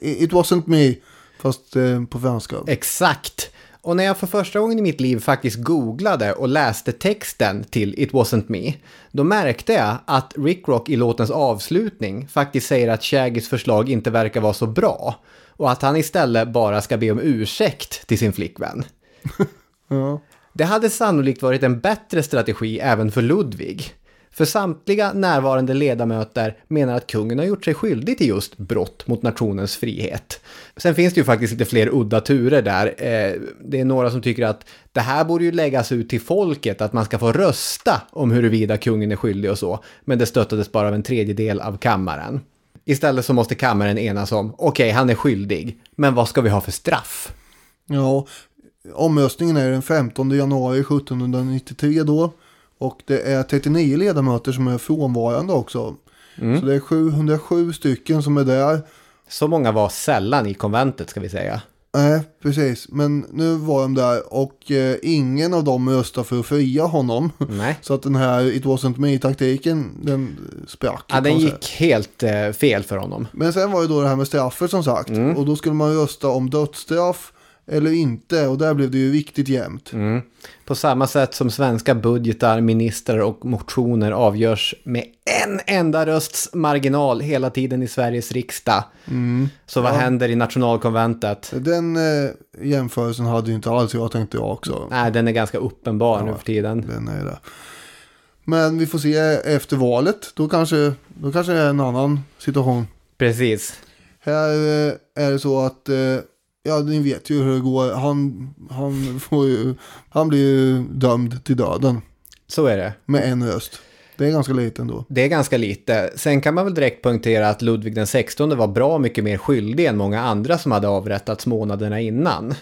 It wasn't me, fast eh, på franska. Exakt. Och när jag för första gången i mitt liv faktiskt googlade och läste texten till It wasn't me, då märkte jag att Rick Rock i låtens avslutning faktiskt säger att Shaggys förslag inte verkar vara så bra och att han istället bara ska be om ursäkt till sin flickvän. <laughs> Ja. Det hade sannolikt varit en bättre strategi även för Ludvig. För samtliga närvarande ledamöter menar att kungen har gjort sig skyldig till just brott mot nationens frihet. Sen finns det ju faktiskt lite fler udda turer där. Eh, det är några som tycker att det här borde ju läggas ut till folket, att man ska få rösta om huruvida kungen är skyldig och så. Men det stöttades bara av en tredjedel av kammaren. Istället så måste kammaren enas om, okej, han är skyldig, men vad ska vi ha för straff? ja, omröstningen är den 15 januari 1793 då. Och det är 39 ledamöter som är frånvarande också. Så det är 707 stycken som är där. Så många var sällan i konventet, ska vi säga. Nej, precis. Men nu var de där och eh, ingen av dem röstade för att fria honom. Nej. <laughs> Så att den här It wasn't me-taktiken, den sprack. Ja, den säga. gick helt eh, fel för honom. Men sen var det då det här med straffet som sagt. Och då skulle man rösta om dödsstraff eller inte. Och där blev det ju riktigt jämnt. På samma sätt som svenska budgetar, ministrar och motioner avgörs med en enda rösts marginal hela tiden i Sveriges riksdag. Så vad händer i nationalkonventet? Den eh, jämförelsen hade ju inte alls jag tänkte jag också. Nej, den är ganska uppenbar nu för tiden. Den är det. Men vi får se efter valet. Då kanske, då kanske det är en annan situation. Precis. Här eh, är det så att, eh, ja ni vet ju hur det går. Han, han, får ju, han blir ju dömd till döden Så är det. med en röst. Det är ganska lite ändå. Det är ganska lite. Sen kan man väl direkt poängtera att Ludvig den 16 var bra mycket mer skyldig än många andra som hade avrättats månaderna innan.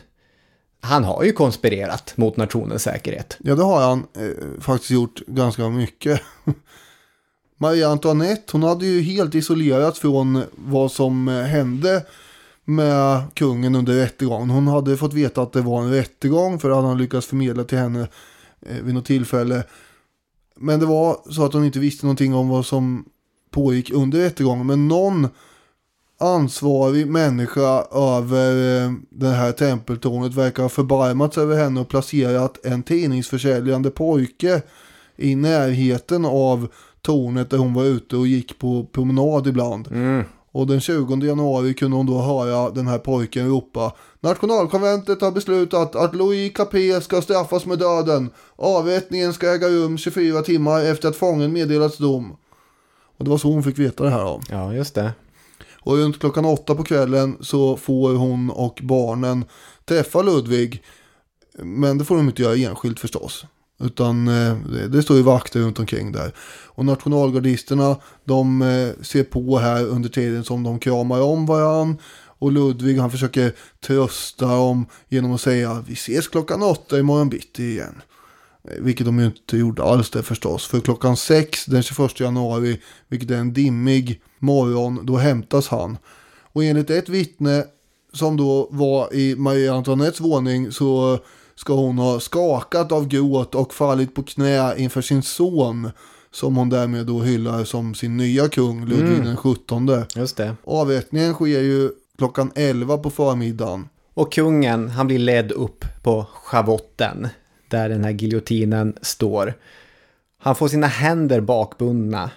Han har ju konspirerat mot nationens säkerhet. Ja det har han eh, faktiskt gjort ganska mycket. <laughs> Maria Antoinette hon hade ju helt isolerats från vad som eh, hände med kungen under rättegången. Hon hade fått veta att det var en rättegång för att han lyckats förmedla till henne eh, vid något tillfälle. Men det var så att hon inte visste någonting om vad som pågick under rättegången. Men någon ansvarig människa över eh, det här tempeltornet verkar ha förbarmat över henne och placerat en tidningsförsäljande pojke i närheten av tornet där hon var ute och gick på promenad ibland. Mm. Och den 20 januari kunde hon då höra den här pojken ropa Nationalkonventet har beslutat att Louis Capet ska straffas med döden. Avrättningen ska äga rum 24 timmar efter att fången meddelats dom. Och det var så hon fick veta det här då. Ja, just det. Och runt klockan åtta på kvällen så får hon och barnen träffa Ludvig. Men det får de inte göra enskilt förstås. Utan eh, det, det står ju vakter runt omkring där. Och nationalgardisterna de eh, ser på här under tiden som de kramar om varann. Och Ludvig han försöker trösta dem genom att säga vi ses klockan åtta imorgon bitti igen. Eh, vilket de ju inte gjorde alls det förstås. För klockan sex den 21 januari, vilket är en dimmig morgon, då hämtas han. Och enligt ett vittne som då var i Marie Antoinettes våning så ska hon ha skakat av gråt och fallit på knä inför sin son. Som hon därmed då hyllar som sin nya kung, Ludvig den 17. Just det. Avrättningen sker ju klockan 11 på förmiddagen. Och kungen, han blir ledd upp på schavotten. Där den här giljotinen står. Han får sina händer bakbundna.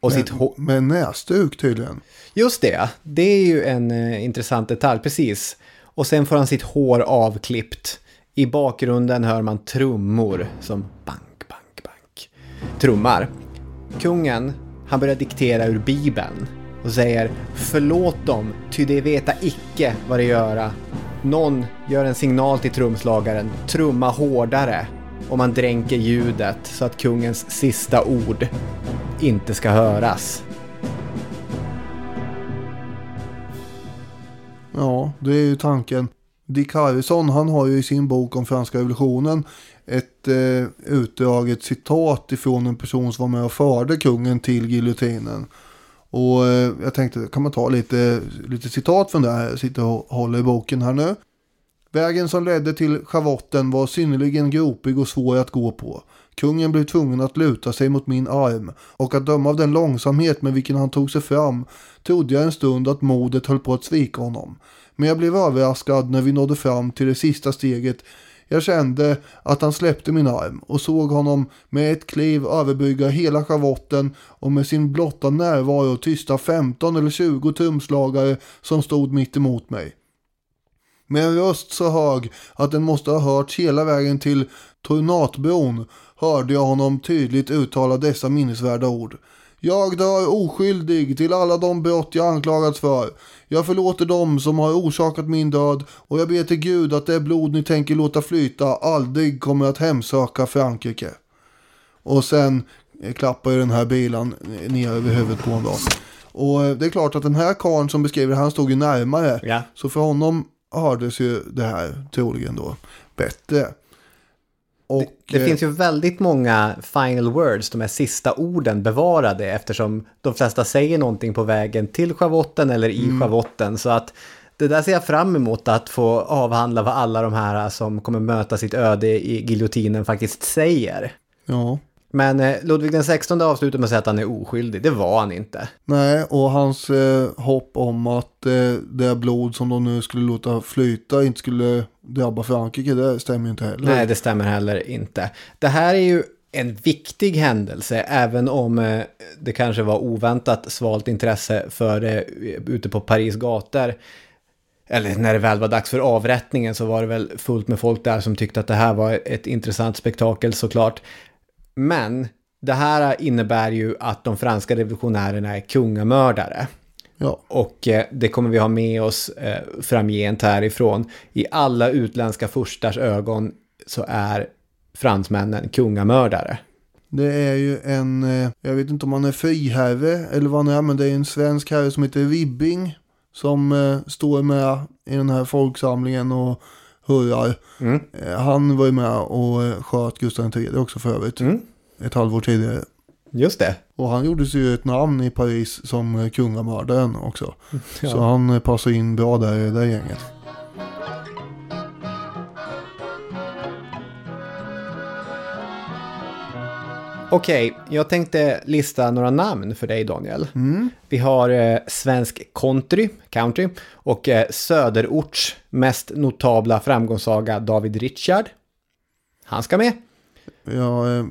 Och sitt hår... Med näsduk tydligen. Just det, det är ju en eh, intressant detalj, precis. Och sen får han sitt hår avklippt. I bakgrunden hör man trummor som bank, bank, bank. Trummar. Kungen, han börjar diktera ur Bibeln och säger Förlåt dem, ty de veta icke vad de göra. Någon gör en signal till trumslagaren, trumma hårdare. Och man dränker ljudet så att kungens sista ord inte ska höras. Ja, det är ju tanken. Dick Harrison, han har ju i sin bok om franska revolutionen ett eh, utdraget citat ifrån en person som var med och förde kungen till giljotinen. Och eh, jag tänkte, kan man ta lite, lite citat från det här? Jag sitter och håller i boken här nu. Vägen som ledde till schavotten var synnerligen gropig och svår att gå på. Kungen blev tvungen att luta sig mot min arm och att döma av den långsamhet med vilken han tog sig fram trodde jag en stund att modet höll på att svika honom. Men jag blev överraskad när vi nådde fram till det sista steget. Jag kände att han släppte min arm och såg honom med ett kliv överbygga hela schavotten och med sin blotta närvaro tysta 15 eller 20 tumslagare som stod mitt emot mig. Med en röst så hög att den måste ha hörts hela vägen till Tornatbron hörde jag honom tydligt uttala dessa minnesvärda ord. Jag dör oskyldig till alla de brott jag anklagats för. Jag förlåter dem som har orsakat min död och jag ber till Gud att det blod ni tänker låta flyta aldrig kommer att hemsöka Frankrike. Och sen klappar ju den här bilen ner över huvudet på honom. Och eh, det är klart att den här karln som beskriver han stod ju närmare. Ja. Så för honom hördes ju det här troligen då bättre. Och, Det eh, finns ju väldigt många final words, de här sista orden bevarade eftersom de flesta säger någonting på vägen till schavotten eller i Mm. schavotten. Så att det där ser jag fram emot att få avhandla vad alla de här som kommer möta sitt öde i giljotinen faktiskt säger. Ja, Men eh, Ludvig den 16 avslutar med att säga att han är oskyldig. Det var han inte. nej och hans eh, hopp om att eh, det blod som de nu skulle låta flyta inte skulle drabba Frankrike, det stämmer ju inte heller. Nej, det stämmer heller inte. Det här är ju en viktig händelse, även om eh, det kanske var oväntat svalt intresse för det ute på Paris gator. Eller när det väl var dags för avrättningen så var det väl fullt med folk där som tyckte att det här var ett intressant spektakel såklart. Men det här innebär ju att de franska revolutionärerna är kungamördare. Ja, Och eh, det kommer vi ha med oss eh, framgent härifrån. I alla utländska furstars ögon så är fransmännen kungamördare. det är ju en, eh, jag vet inte om han är friherre eller vad han är, men det är en svensk herre som heter Ribbing. Som står med i den här folksamlingen och hurrar. Mm. Eh, han var ju med och eh, sköt Gustav III också för övrigt. Mm. Ett halvår tidigare. Just det. Och han gjorde sig ju ett namn i Paris som eh, kungamördaren också. Ja. Så han passar in bra där i det där gänget. Okej, jag tänkte lista några namn för dig Daniel. Vi har eh, svensk country, country och eh, söderorts mest notabla framgångssaga David Richard. Han ska med. Jag eh,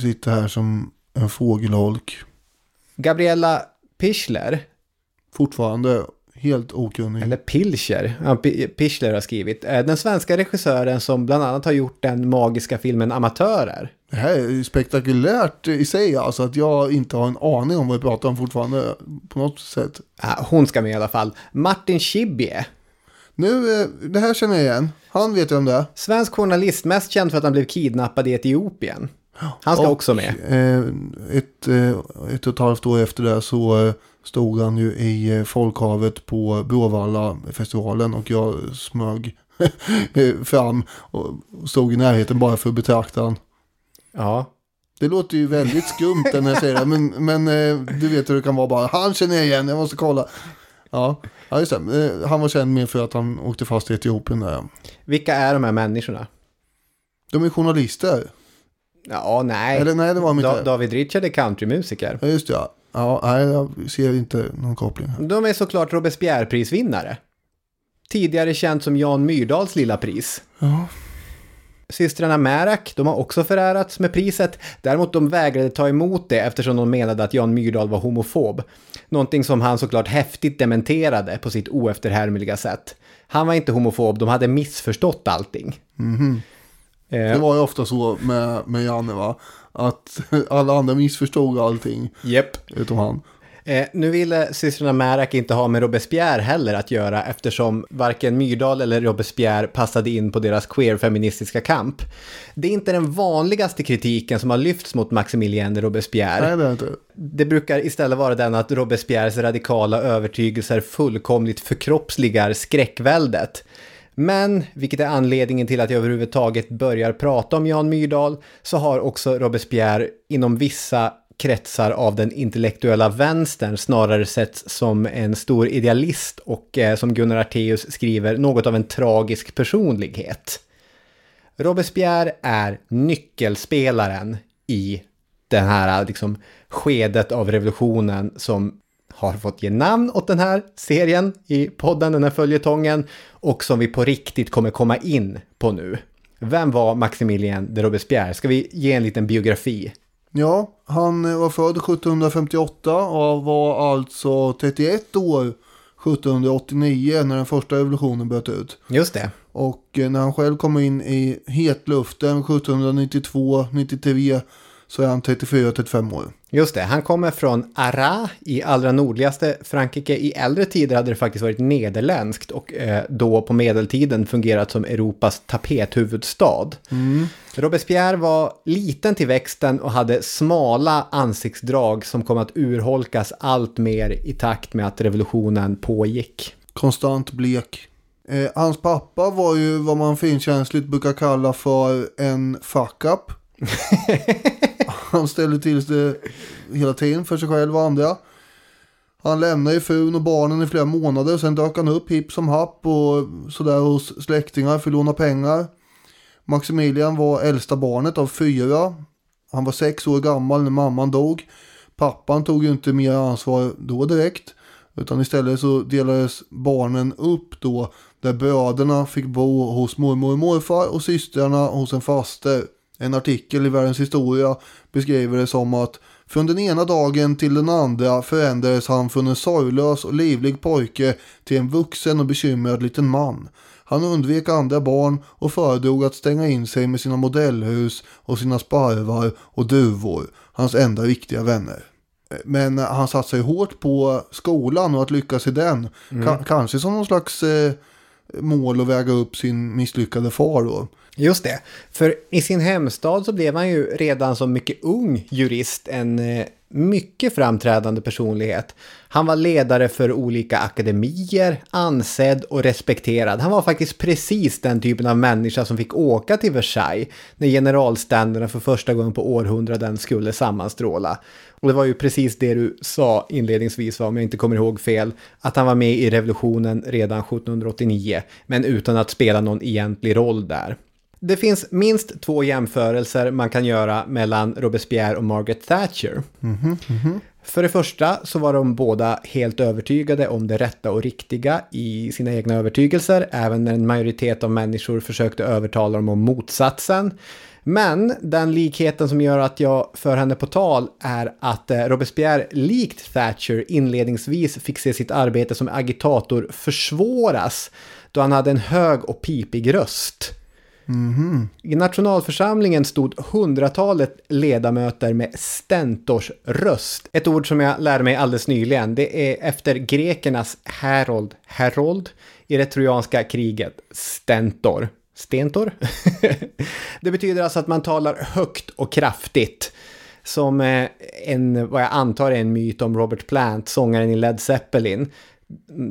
sitter här som en fågelholk. Gabriella Pichler, Fortfarande helt okunnig. Eller Pilcher, ja, Pichler har skrivit. Eh, Den svenska regissören som bland annat har gjort den magiska filmen Amatörer. Det här är ju spektakulärt i sig, alltså att jag inte har en aning om vad vi pratar om fortfarande på något sätt. Ja, hon ska med i alla fall. Martin Schibbye. Nu, eh, det här känner jag igen. Han vet jag om det. Svensk journalist, mest känd för att han blev kidnappad i Etiopien. Han ska Och, också med. Eh, ett, eh, ett och ett halvt år efter det så stod han ju i folkhavet på Bråvalla-festivalen och jag smög <laughs> fram och stod i närheten bara för att betrakta han. Ja. Det låter ju väldigt skumt när jag säger det, men, men eh, du vet hur det kan vara bara. Han känner jag igen, jag måste kolla. Ja, ja just det. Eh, Han var känd mer för att han åkte fast i Etiopien där. Vilka är de här människorna? De är journalister. Ja, nej. Eller nej, det var inte. Da- David Richard är countrymusiker. Ja, just det. Ja. Ja, nej, jag ser inte någon koppling. här. De är såklart Robespierre-prisvinnare. Tidigare känt som Jan Myrdals lilla pris. Ja. Systrarna Märak, de har också förärats med priset. Däremot de vägrade ta emot det eftersom de menade att Jan Myrdal var homofob. Någonting som han såklart häftigt dementerade på sitt oefterhärmliga sätt. Han var inte homofob, de hade missförstått allting. Eh, Det var ju ofta så med, med Janne va. Att <laughs> alla andra missförstod allting Japp. utom han. Eh, nu ville systrarna Märak inte ha med Robespierre heller att göra eftersom varken Myrdal eller Robespierre passade in på deras queer-feministiska kamp. Det är inte den vanligaste kritiken som har lyfts mot Maximilien de Robespierre. Nej, det är inte. Det brukar istället vara den att Robespierres radikala övertygelser fullkomligt förkroppsligar skräckväldet. Men, vilket är anledningen till att jag överhuvudtaget börjar prata om Jan Myrdal, så har också Robespierre inom vissa kretsar av den intellektuella vänstern snarare setts som en stor idealist och eh, som Gunnar Arteus skriver, något av en tragisk personlighet. Robespierre är nyckelspelaren i det här eh, liksom, skedet av revolutionen som har fått ge namn åt den här serien i podden, den här följetongen, och som vi på riktigt kommer komma in på nu. Vem var Maximilien de Robespierre? Ska vi ge en liten biografi? Ja, han var född 1758 och var alltså 31 år 1789 när den första revolutionen bröt ut. Just det. Och eh, när han själv kom in i hetluften 1792-93 så är han 34-35 år. Just det, han kommer från Arras i allra nordligaste Frankrike. I äldre tider hade det faktiskt varit nederländskt och eh, då på medeltiden fungerat som Europas tapethuvudstad. Robespierre var liten till växten och hade smala ansiktsdrag som kom att urholkas allt mer i takt med att revolutionen pågick. Konstant blek. Eh, hans pappa var ju vad man finkänsligt brukar kalla för en fuck-up. <laughs> han ställde till det hela tiden för sig själv och andra. Han lämnade ju frun och barnen i flera månader. Sen dök han upp hipp som happ och sådär hos släktingar för att låna pengar. Maximilian var äldsta barnet av fyra. Han var sex år gammal när mamman dog. Pappan tog ju inte mer ansvar då direkt. Utan istället så delades barnen upp då. Där bröderna fick bo hos mormor och morfar och systrarna hos en faster. En artikel i Världens historia beskriver det som att från den ena dagen till den andra förändrades han från en sorglös och livlig pojke till en vuxen och bekymrad liten man. Han undvek andra barn och föredrog att stänga in sig med sina modellhus och sina sparvar och duvor, hans enda viktiga vänner. Men han satsade ju hårt på skolan och att lyckas i den. Ka- kanske som någon slags eh, mål att väga upp sin misslyckade far då. Just det, för i sin hemstad så blev han ju redan som mycket ung jurist en eh, mycket framträdande personlighet. Han var ledare för olika akademier, ansedd och respekterad. Han var faktiskt precis den typen av människa som fick åka till Versailles när generalständerna för första gången på århundraden skulle sammanstråla. Och det var ju precis det du sa inledningsvis, om jag inte kommer ihåg fel, att han var med i revolutionen redan 1789, men utan att spela någon egentlig roll där. Det finns minst två jämförelser man kan göra mellan Robespierre och Margaret Thatcher. För det första så var de båda helt övertygade om det rätta och riktiga i sina egna övertygelser, även när en majoritet av människor försökte övertala dem om motsatsen. Men den likheten som gör att jag för henne på tal är att eh, Robespierre likt Thatcher inledningsvis fick se sitt arbete som agitator försvåras då han hade en hög och pipig röst. Mhm. I nationalförsamlingen stod hundratalet ledamöter med stentors röst. Ett ord som jag lärde mig alldeles nyligen. Det är efter grekernas Herold, Herold i det trojanska kriget. Stentor. Stentor? <laughs> det betyder alltså att man talar högt och kraftigt. Som eh, en, vad jag antar är en myt om Robert Plant, sångaren i Led Zeppelin.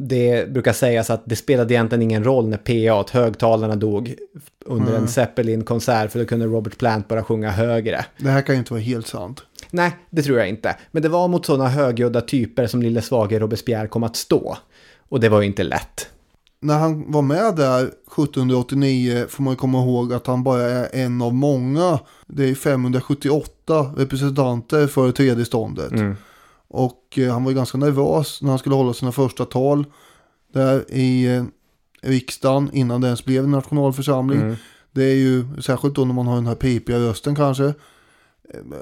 Det brukar sägas att det spelade egentligen ingen roll när PA, att högtalarna dog under en Zeppelin-konsert för då kunde Robert Plant bara sjunga högre. Det här kan ju inte vara helt sant. Nej, det tror jag inte. Men det var mot sådana högljudda typer som lille svage Robespierre kom att stå. Och det var ju inte lätt. När han var med där 1789 får man komma ihåg att han bara är en av många. Det är 578 representanter för tredje ståndet. Och eh, han var ju ganska nervös när han skulle hålla sina första tal där i eh, riksdagen innan det ens blev en nationalförsamling. Det är ju särskilt då när man har den här pipiga rösten kanske. Eh,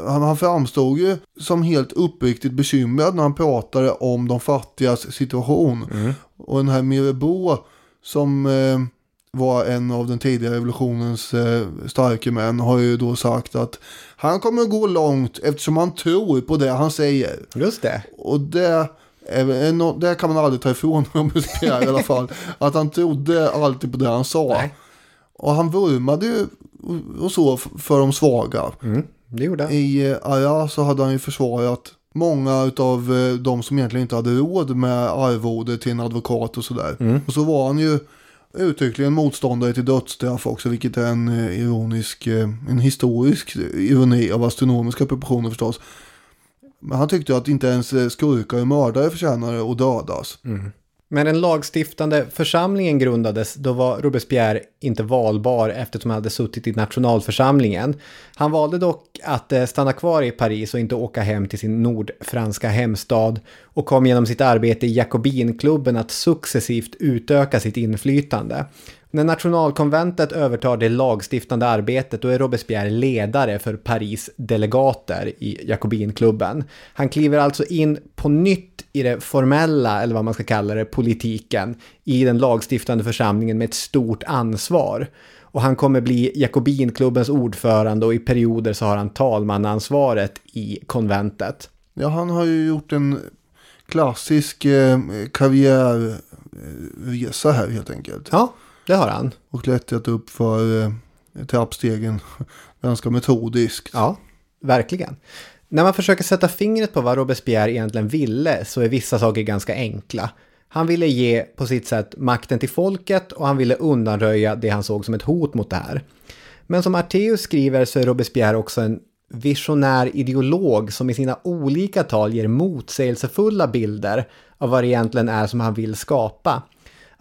Han, han framstod ju som helt uppriktigt bekymrad när han pratade om de fattigas situation. Och den här Mirabeau som eh, var en av den tidigare revolutionens eh, starka män har ju då sagt att han kommer gå långt eftersom han tror på det han säger. Just det. Och det, är, det kan man aldrig ta ifrån <laughs> Robespierre i alla fall. Att han trodde alltid på det han sa. Nej. Och han vurmade ju och så för de svaga. Det gjorde han. I eh, Arras så hade han ju försvarat många av de som egentligen inte hade råd med arvode till en advokat och sådär. Och så var han ju uttryckligen motståndare till dödsstraff också, vilket är en eh, ironisk, eh, en historisk eh, ironi av astronomiska proportioner förstås. Men han tyckte att inte ens skurkar och mördare förtjänar att dödas. Mm. Men den lagstiftande församlingen grundades, då var Robespierre inte valbar eftersom han hade suttit i nationalförsamlingen. Han valde dock att eh, stanna kvar i Paris och inte åka hem till sin nordfranska hemstad och kom genom sitt arbete i Jacobinklubben att successivt utöka sitt inflytande. När nationalkonventet övertar det lagstiftande arbetet då är Robespierre ledare för Paris delegater i Jakobinklubben. Han kliver alltså in på nytt i det formella, eller vad man ska kalla det, politiken i den lagstiftande församlingen med ett stort ansvar. Och han kommer bli Jakobinklubbens ordförande och i perioder så har han talmannaansvaret i konventet. Ja, han har ju gjort en klassisk eh, karriärresa här helt enkelt. Ja, det har han. Och klättrat upp för eh, trappstegen <laughs> ganska metodiskt. Ja, verkligen. När man försöker sätta fingret på vad Robespierre egentligen ville så är vissa saker ganska enkla. Han ville ge på sitt sätt makten till folket och han ville undanröja det han såg som ett hot mot det här. Men som Arteus skriver så är Robespierre också en visionär ideolog som i sina olika tal ger motsägelsefulla bilder av vad det egentligen är som han vill skapa.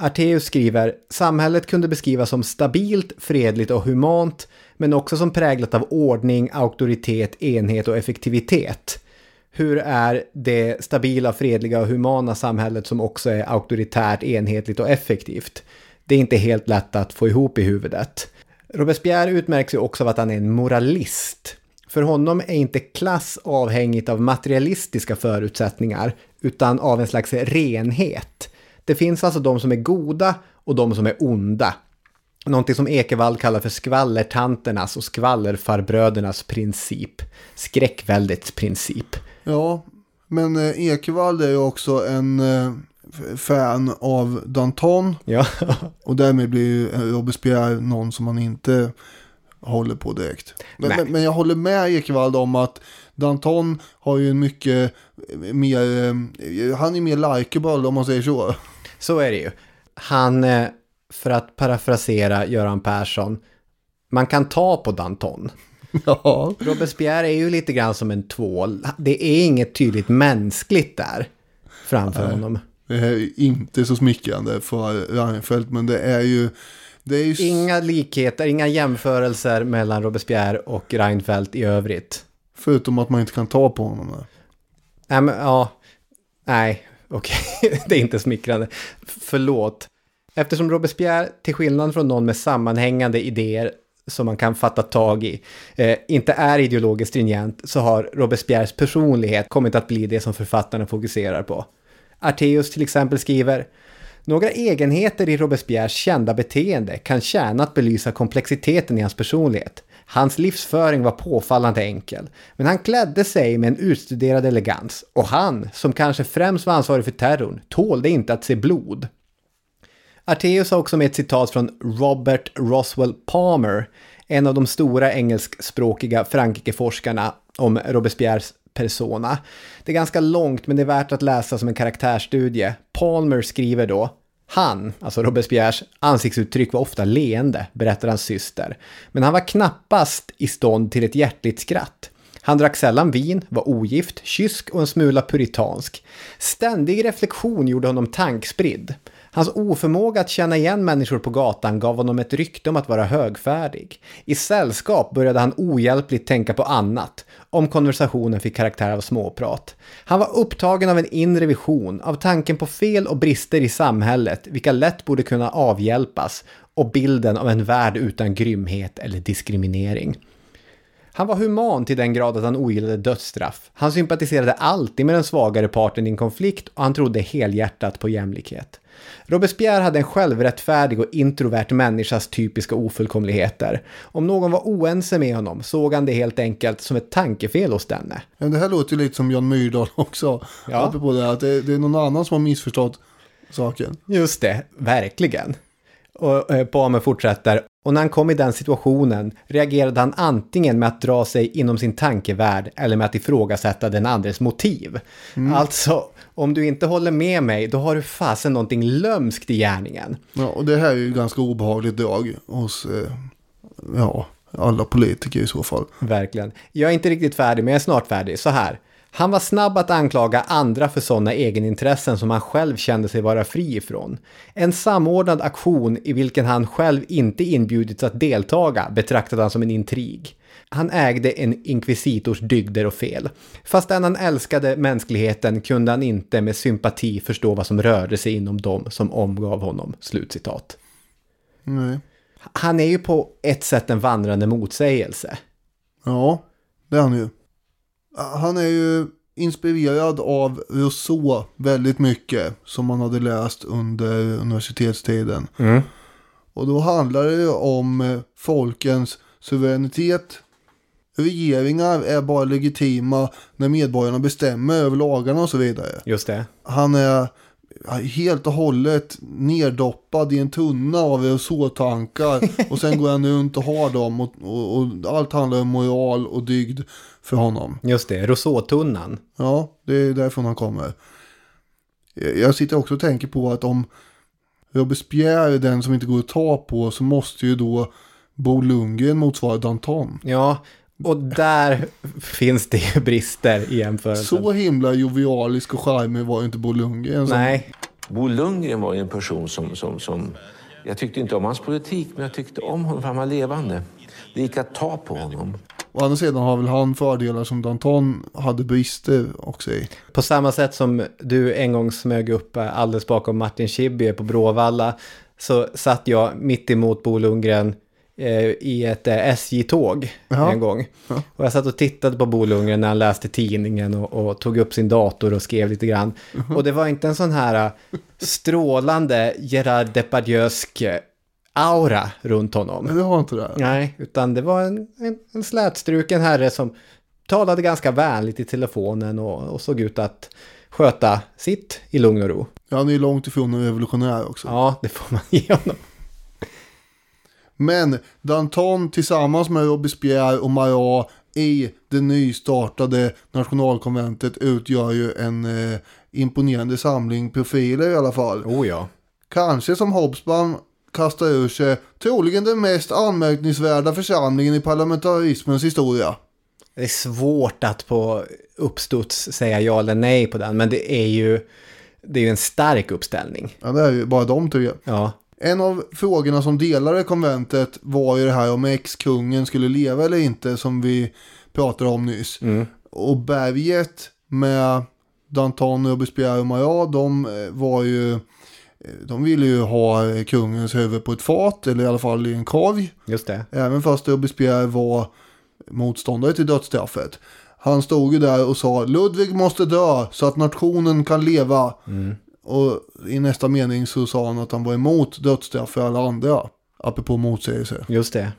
Arteus skriver, samhället kunde beskrivas som stabilt, fredligt och humant, men också som präglat av ordning, auktoritet, enhet och effektivitet. Hur är det stabila, fredliga och humana samhället som också är auktoritärt, enhetligt och effektivt? Det är inte helt lätt att få ihop i huvudet. Robespierre utmärks ju också av att han är en moralist. För honom är inte klass avhängigt av materialistiska förutsättningar, utan av en slags renhet. Det finns alltså de som är goda och de som är onda. Någonting som Ekevall kallar för skvallertanternas och skvallerfarbrödernas princip. Skräckväldets princip. Ja, men eh, Ekevall är ju också en eh, fan av Danton. Ja, <laughs> Och därmed blir ju eh, Robespierre någon som man inte håller på direkt. Men, men, men jag håller med Ekevall om att Danton har ju en mycket mer, han är mer likeable om man säger så. Så är det ju. Han, eh, för att parafrasera Göran Persson, man kan ta på Danton. <laughs> Ja. Robespierre är ju lite grann som en tvål. Det är inget tydligt mänskligt där framför honom. Det är inte så smickrande för Reinfeldt men det är ju, det är ju Inga likheter, inga jämförelser mellan Robespierre och Reinfeldt i övrigt. förutom att man inte kan ta på honom. Där. Nej, men ja. Nej, okej. <laughs> det är inte smickrande. Förlåt. Eftersom Robespierre, till skillnad från någon med sammanhängande idéer, som man kan fatta tag i eh, inte är ideologiskt stringent så har Robespierres personlighet kommit att bli det som författarna fokuserar på. Arteus till exempel skriver några egenheter i Robespierres kända beteende kan tjäna att belysa komplexiteten i hans personlighet. Hans livsföring var påfallande enkel, men han klädde sig med en utstuderad elegans och han, som kanske främst var ansvarig för terrorn, tålde inte att se blod. Arteus har också med ett citat från Robert Roswell Palmer, en av de stora engelskspråkiga Frankrike-forskarna om Robespierres persona. Det är ganska långt men det är värt att läsa som en karaktärsstudie. Palmer skriver då han, alltså Robespierres, ansiktsuttryck var ofta leende, berättar hans syster. Men han var knappast i stånd till ett hjärtligt skratt. Han drack sällan vin, var ogift, kysk och en smula puritansk. Ständig reflektion gjorde honom tankspridd. Hans oförmåga att känna igen människor på gatan gav honom ett rykte om att vara högfärdig. I sällskap började han ohjälpligt tänka på annat, om konversationen fick karaktär av småprat. Han var upptagen av en inre vision, av tanken på fel och brister i samhället, vilka lätt borde kunna avhjälpas, och bilden av en värld utan grymhet eller diskriminering. Han var human till den grad att han ogillade dödsstraff. Han sympatiserade alltid med den svagare parten i en konflikt och han trodde helhjärtat på jämlikhet. Robespierre hade en självrättfärdig och introvert människas typiska ofullkomligheter. Om någon var oense med honom såg han det helt enkelt som ett tankefel hos denne. Men det här låter ju lite som Jan Myrdal <laughs> också. Ja. Apropå det, att det, det är någon annan som har missförstått saken. Just det, verkligen. Och eh, Palmer fortsätter. Och när han kom i den situationen reagerade han antingen med att dra sig inom sin tankevärld eller med att ifrågasätta den andres motiv. Alltså, om du inte håller med mig, då har du fasen någonting lömskt i gärningen. Ja, och det här är ju ganska obehagligt drag hos eh, ja, alla politiker i så fall. Verkligen. Jag är inte riktigt färdig, men jag är snart färdig. Så här. Han var snabb att anklaga andra för sådana egenintressen som han själv kände sig vara fri ifrån. En samordnad aktion i vilken han själv inte inbjudits att deltaga betraktade han som en intrig. Han ägde en inkvisitors dygder och fel. Fastän han älskade mänskligheten kunde han inte med sympati förstå vad som rörde sig inom dem som omgav honom. Slutcitat. Nej. Han är ju på ett sätt en vandrande motsägelse. Ja, det är han ju. Han är ju inspirerad av Rousseau väldigt mycket som man hade läst under universitetstiden. Och då handlar det ju om eh, folkens suveränitet. Regeringar är bara legitima när medborgarna bestämmer över lagarna och så vidare. Just det. Han är helt och hållet nerdoppad i en tunna av Rousseau-tankar. <laughs> och sen går han runt och har dem. Och, och, och allt handlar om moral och dygd för honom. Just det, Rousseau-tunnan. Ja, det är därifrån han kommer. Jag sitter också och tänker på att om Robespierre är den som inte går att ta på så måste ju då Bo Lundgren motsvara Danton. Ja, och där finns det ju brister i jämförelsen. Så himla jovialisk och charmig var ju inte Bo Lundgren. som- Nej, Bo Lundgren var ju en person som, som, som... Jag tyckte inte om hans politik, men jag tyckte om honom för han var levande. Det gick att ta på honom. Å andra sidan har väl han fördelar som Danton hade brister också i. på samma sätt som du en gång smög upp eh, alldeles bakom Martin Schibbye på Bråvalla så satt jag mitt emot Bo Lundgren i ett eh, SJ-tåg Ja. en gång. Och jag satt och tittade på Bo Lundgren när han läste tidningen och, och tog upp sin dator och skrev lite grann. Och det var inte en sån här eh, strålande Gerard Depardieusk eh, aura runt honom. Men det har inte det. Nej, utan det var en, en, en slätstruken herre som talade ganska vänligt i telefonen och, och såg ut att sköta sitt i lugn och ro. Ja, han är ju långt ifrån en revolutionär också. Ja, det får man ge honom. Men Danton tillsammans med Robespierre och Marat i det nystartade nationalkonventet utgör ju en eh, imponerande samling profiler i alla fall. Oh ja. Kanske som Hobsbawm kastar ur sig, troligen den mest anmärkningsvärda församlingen i parlamentarismens historia. Det är svårt att på uppstuds säga ja eller nej på den, men det är ju, det är ju en stark uppställning. Ja, det är ju bara de tre. Ja, En av frågorna som delade konventet var ju det här om ex-kungen skulle leva eller inte som vi pratade om nyss. Och berget med Danton, Robespierre och Marat, de eh, var ju De ville ju ha eh, kungens huvud på ett fat eller i alla fall i en korg. Just det. Även fast Robespierre var motståndare till dödsstraffet. Han stod ju där och sa Ludvig måste dö så att nationen kan leva. Och i nästa mening så sa han att han var emot dödsstraff för alla andra. Apropå motsägelse. Just det.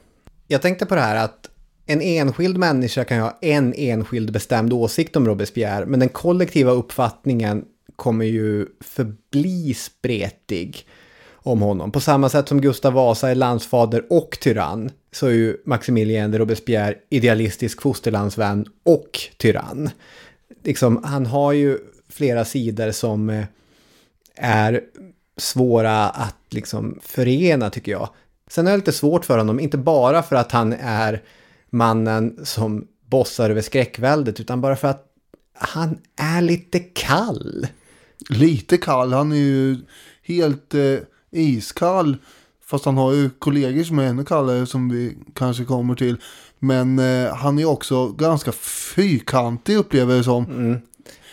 Jag tänkte på det här att en enskild människa kan ju ha en enskild bestämd åsikt om Robespierre, men den kollektiva uppfattningen kommer ju förbli spretig om honom. På samma sätt som Gustav Vasa är landsfader och tyrann, så är ju Maximilien de Robespierre idealistisk fosterlandsvän och tyrann. Liksom, han har ju flera sidor som eh, är svåra att liksom förena tycker jag. Sen är det lite svårt för honom, inte bara för att han är mannen som bossar över skräckväldet, utan bara för att han är lite kall. Lite kall, han är ju helt eh, iskall. Fast han har ju kollegor som är ännu kallare som vi kanske kommer till. Men eh, han är också ganska fyrkantig upplever jag det som.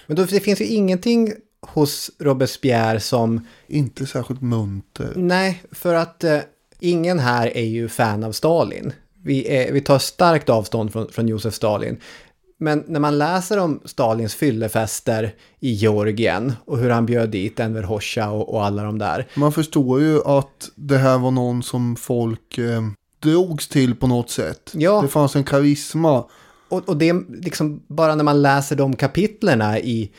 Men då, det finns ju ingenting hos Robespierre som, Inte särskilt munter. nej, för att eh, ingen här är ju fan av Stalin. Vi, är, vi tar starkt avstånd från, från Josef Stalin. Men när man läser om Stalins fyllefester i Georgien och hur han bjöd dit Enver Hoxha och, och alla de där. Man förstår ju att det här var någon som folk eh, drogs till på något sätt. Ja. Det fanns en karisma. Och, och det liksom bara när man läser de kapitlerna i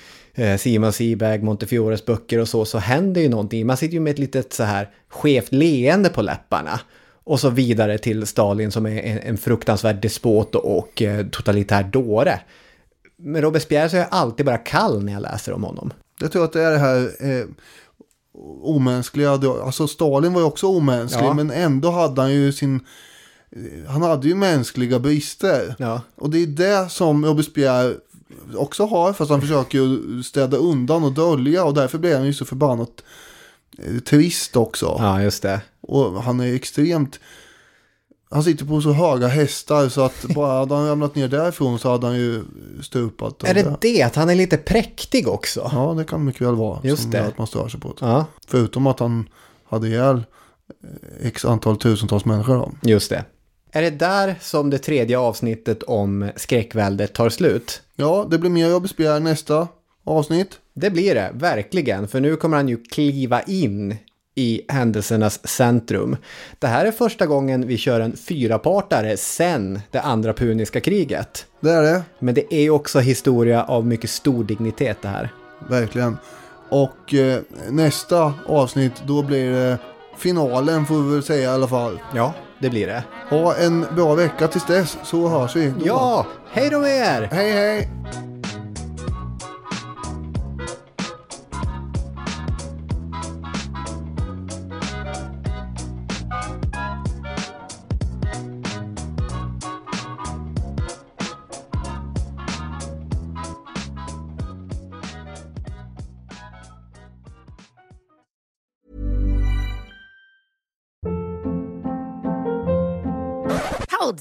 Simon Seberg, Montefiores böcker och så, så händer ju någonting. Man sitter ju med ett litet så här skevt leende på läpparna. Och så vidare till Stalin som är en, en fruktansvärd despot och, och eh, totalitär dåre. Men Robespierre så är jag alltid bara kall när jag läser om honom. Jag tror att det är det här eh, omänskliga. Alltså Stalin var ju också omänsklig. Ja. Men ändå hade han ju sin... eh, Han hade ju mänskliga brister. Ja. Och det är det som Robespierre också har. Fast han försöker ju städa undan och dölja. Och därför blir han ju så förbannat eh, trist också. Ja, just det. Och han är extremt... Han sitter på så höga hästar så att bara hade han ramlat ner därifrån så hade han ju stupat. Är det det att han är lite präktig också? Ja, det kan mycket väl vara. Just det. att man stör sig på det. Ja, Förutom att han hade ihjäl eh, x antal tusentals människor. Då. just det. Är det där som det tredje avsnittet om skräckväldet tar slut? Ja, det blir mer Robespierre nästa avsnitt. Det blir det, verkligen. För nu kommer han ju kliva in i händelsernas centrum. Det här är första gången vi kör en fyrapartare sen det andra puniska kriget. Det är det, Men det är också historia av mycket stor dignitet det här. verkligen. Och eh, nästa avsnitt, då blir det finalen får vi väl säga i alla fall. Ja, det blir det. Ha en bra vecka tills dess, så hörs vi. då. Ja, hej då med er! Hej hej!